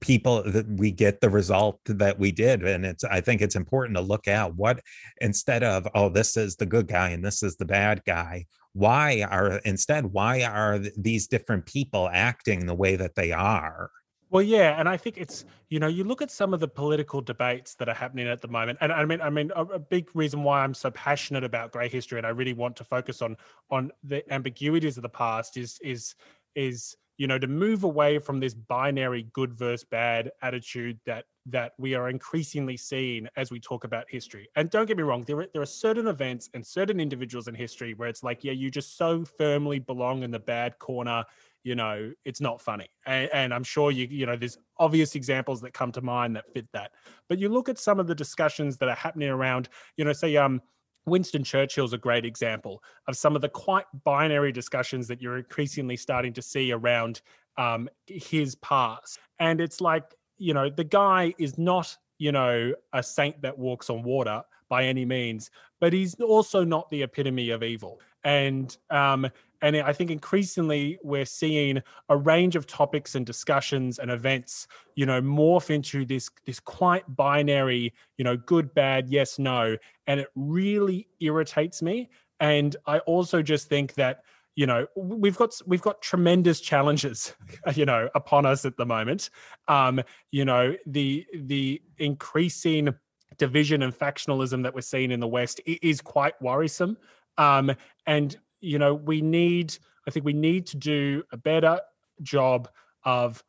people that we get the result that we did and it's i think it's important to look at what instead of oh this is the good guy and this is the bad guy why are instead why are these different people acting the way that they are well, yeah, and I think it's you know you look at some of the political debates that are happening at the moment, and I mean I mean a, a, big reason why I'm so passionate about grey history, and I really want to focus on on the ambiguities of the past is is is you know to move away from this binary good versus bad attitude that that we are increasingly seeing as we talk about history. And don't get me wrong, there are, there are certain events and certain individuals in history where it's like, yeah, you just so firmly belong in the bad corner you know it's not funny and, and, i'm sure you you know there's obvious examples that come to mind that fit that but you look at some of the discussions that are happening around you know say um Winston Churchill's a great example of some of the quite binary discussions that you're increasingly starting to see around um, his past. And it's like, you know, the guy is not, you know, a saint that walks on water by any means, but he's also not the epitome of evil. And um, and I think increasingly we're seeing a range of topics and discussions and events, you know, morph into this this quite binary, you know, good, bad, yes, no, and it really irritates me. And I also just think that you know we've got we've got tremendous challenges *laughs* you know upon us at the moment. Um you know the the increasing division and factionalism that we're seeing in the west is quite worrisome. Um and you know, we need, I think we need to do a better job of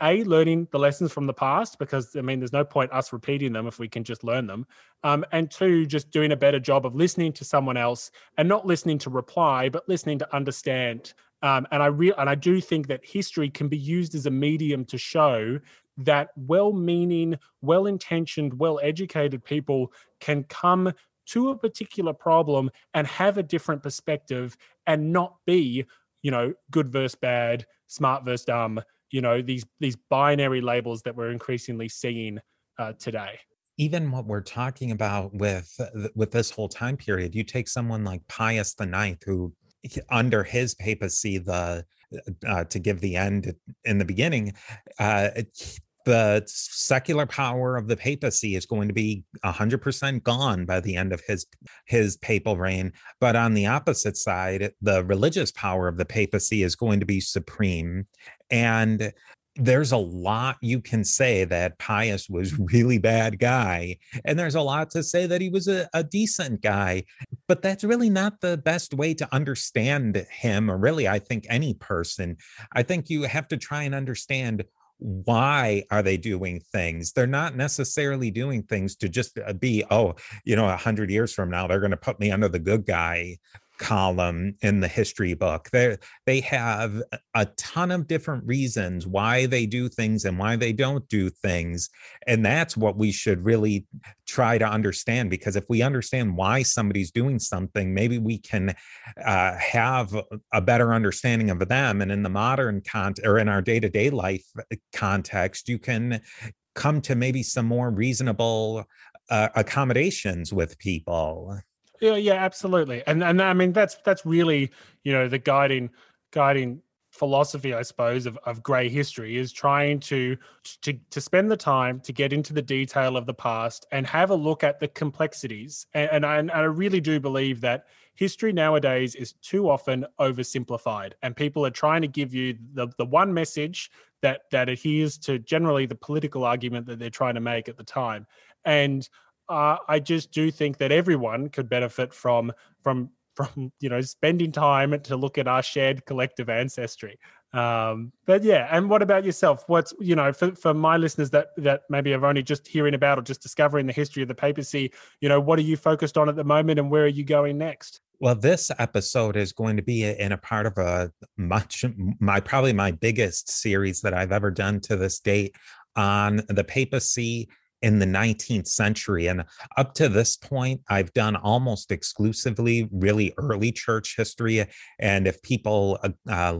a learning the lessons from the past because I mean, there's no point us repeating them if we can just learn them. Um, and two, just doing a better job of listening to someone else and not listening to reply, but listening to understand. Um, and I real and I do think that history can be used as a medium to show that well-meaning, well-intentioned, well-educated people can come to a particular problem and have a different perspective and not be, you know, good versus bad, smart versus dumb, you know, these these binary labels that we're increasingly seeing uh, today. Even what we're talking about with uh, with this whole time period you take someone like pius the ninth who under his papacy the uh, to give the end in the beginning uh, the secular power of the papacy is going to be 100% gone by the end of his his papal reign but on the opposite side the religious power of the papacy is going to be supreme and there's a lot you can say that Pius was *laughs* really bad guy, and there's a lot to say that he was a, a, decent guy. But that's really not the best way to understand him, or really, I think any person. I think you have to try and understand why are they doing things? They're not necessarily doing things to just uh, be oh you know a hundred years from now they're going to put me under the good guy column in the history book. They they have a ton of different reasons why they do things and why they don't do things, and that's what we should really try to understand. Because if we understand why somebody's doing something, maybe we can uh, have a better understanding of them. And in the modern context or in our day to day life uh, context, you can come to maybe some more reasonable uh, accommodations with people. Yeah, yeah, absolutely. And and I mean that's that's really, you know, the guiding guiding philosophy, I suppose, of, of grey history is trying to, to to spend the time to get into the detail of the past and have a look at the complexities. And, and, I, and I really do believe that history nowadays is too often oversimplified, and people are trying to give you the, the one message that that adheres to generally the political argument that they're trying to make at the time. And uh, I just do think that everyone could benefit from from from you know spending time to look at our shared collective ancestry. Um but yeah and what about yourself? What's you know for, for my listeners that that maybe have only just hearing about or just discovering the history of the papacy you know what are you focused on at the moment and where are you going next? Well this episode is going to be in a part of a much my probably my biggest series that i've ever done to this date on the papacy in the 19th century. And up to this point, I've done almost exclusively really early church history. And if people uh, uh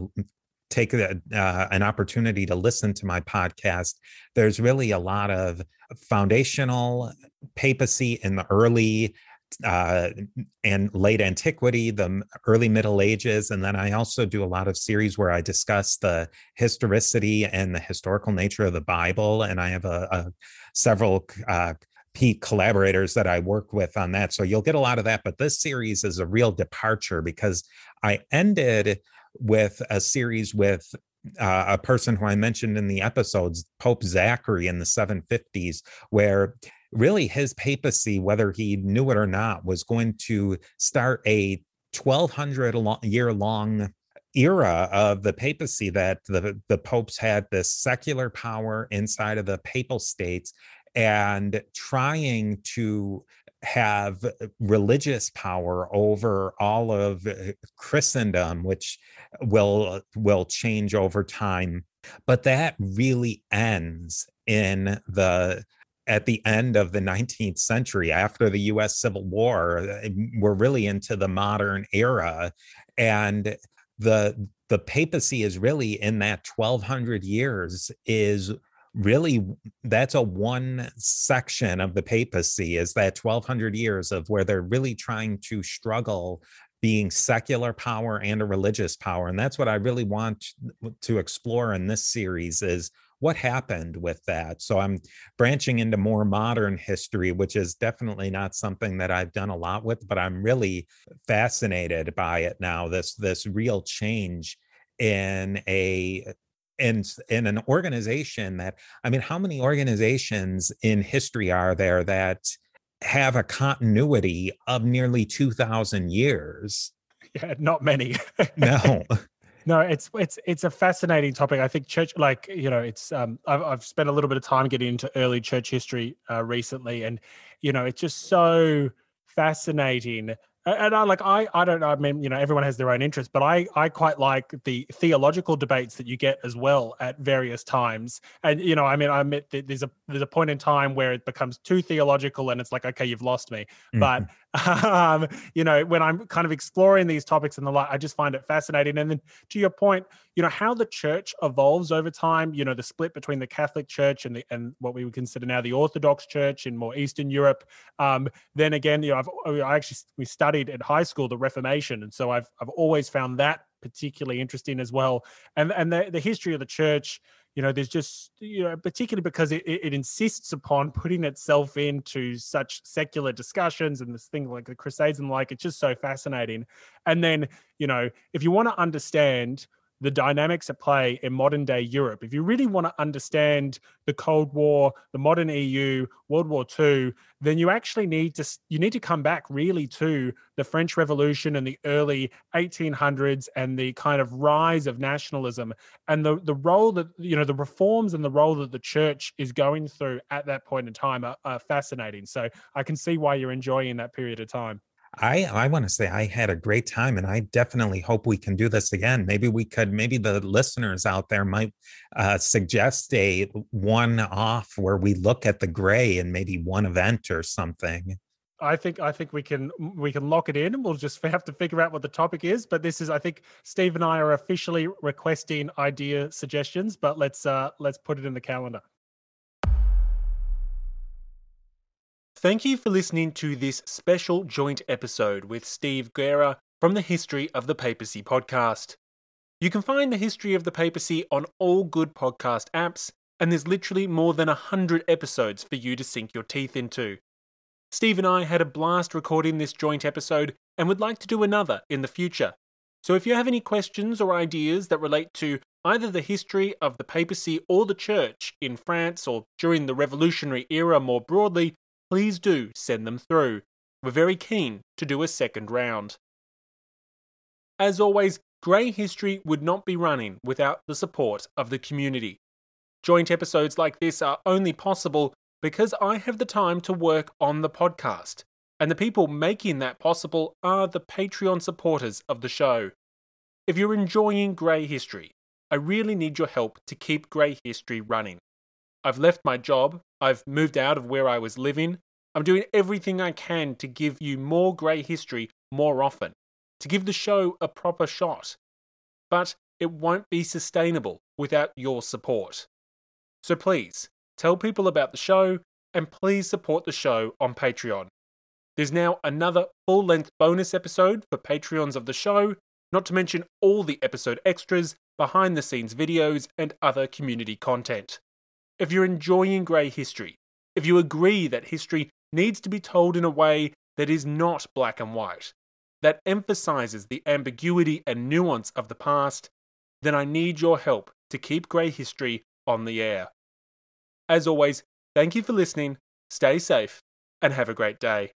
take a, uh, an opportunity to listen to my podcast, there's really a lot of foundational papacy in the early uh, and late antiquity, the early Middle Ages, and then I also do a lot of series where I discuss the historicity and the historical nature of the Bible. And I have a, a several uh, collaborators that I work with on that. So you'll get a lot of that. But this series is a real departure because I ended with a series with uh, a person who I mentioned in the episodes, Pope Zachary in the 750s, where really his papacy, whether he knew it or not, was going to start a 1200 year long era of the papacy that the, the popes had this secular power inside of the papal states and trying to have religious power over all of uh, Christendom, which will will change over time. But that really ends in the at the end of the 19th century after the US Civil War. Uh, we're really into the modern era. And the the papacy is really in that 1200 years is really that's a one section of the papacy is that 1200 years of where they're really trying to struggle being secular power and a religious power and that's what i really want to explore in this series is what happened with that? So i'm branching into more modern history which is definitely not something that i've done a lot with but i'm really fascinated by it now this this real change in a in in an organization that i mean how many organizations in history are there that have a continuity of nearly 2000 years? *laughs* Yeah not many. No no it's it's it's a fascinating topic i think church like you know it's um i've, I've spent a little bit of time getting into early church history uh, recently and you know it's just so fascinating and I like I I don't know. I mean, you know, everyone has their own interest, but I I quite like the theological debates that you get as well at various times. And you know, I mean, I admit that there's a there's a point in time where it becomes too theological, and it's like, okay, you've lost me. Mm-hmm. But um, you know, when I'm kind of exploring these topics and the like, I just find it fascinating. And then to your point, you know, how the church evolves over time. You know, the split between the Catholic Church and the and what we would consider now the Orthodox Church in more Eastern Europe. Um, then again, you know, I've I actually we studied at high school the Reformation, and so I've I've always found that particularly interesting as well. And and the, the history of the church, you know, there's just you know, particularly because it, it insists upon putting itself into such secular discussions and this thing like the Crusades and like. It's just so fascinating. And then you know, if you want to understand the dynamics at play in modern day Europe. If you really want to understand the Cold War, the modern EU, World War II, then you actually need to you need to come back really to the French Revolution and the early 1800s and the kind of rise of nationalism and the the role that you know the reforms and the role that the church is going through at that point in time are, are fascinating. So I can see why you're enjoying that period of time. I I want to say I had a great time, and I definitely hope we can do this again. Maybe we could. Maybe the listeners out there might uh, suggest a one-off where we look at the gray and maybe one event or something. I think I think we can we can lock it in, and we'll just *laughs* have to figure out what the topic is. But this is, I think, Steve and I are officially requesting idea suggestions. But let's uh let's put it in the calendar. Thank you for listening to this special joint episode with Steve Guerra from the History of the Papacy podcast. You can find the history of the papacy on all good podcast apps, and there's literally more than 100 episodes for you to sink your teeth into. Steve and I had a blast recording this joint episode and would like to do another in the future. So if you have any questions or ideas that relate to either the history of the papacy or the church in France or during the revolutionary era more broadly, please do send them through. We're very keen to do a second round. As always, Grey History would not be running without the support of the community. Joint episodes like this are only possible because I have the time to work on the podcast, and the people making that possible are the Patreon supporters of the show. If you're enjoying Grey History, I really need your help to keep Grey History running. I've left my job, I've moved out of where I was living, I'm doing everything I can to give you more Grey History more often, to give the show a proper shot. But it won't be sustainable without your support. So please, tell people about the show, and please support the show on Patreon. There's now another full length bonus episode for Patreons of the show, not to mention all the episode extras, behind the scenes videos, and other community content. If you're enjoying Grey History, if you agree that history needs to be told in a way that is not black and white, that emphasizes the ambiguity and nuance of the past, then I need your help to keep Grey History on the air. As always, thank you for listening, stay safe, and have a great day.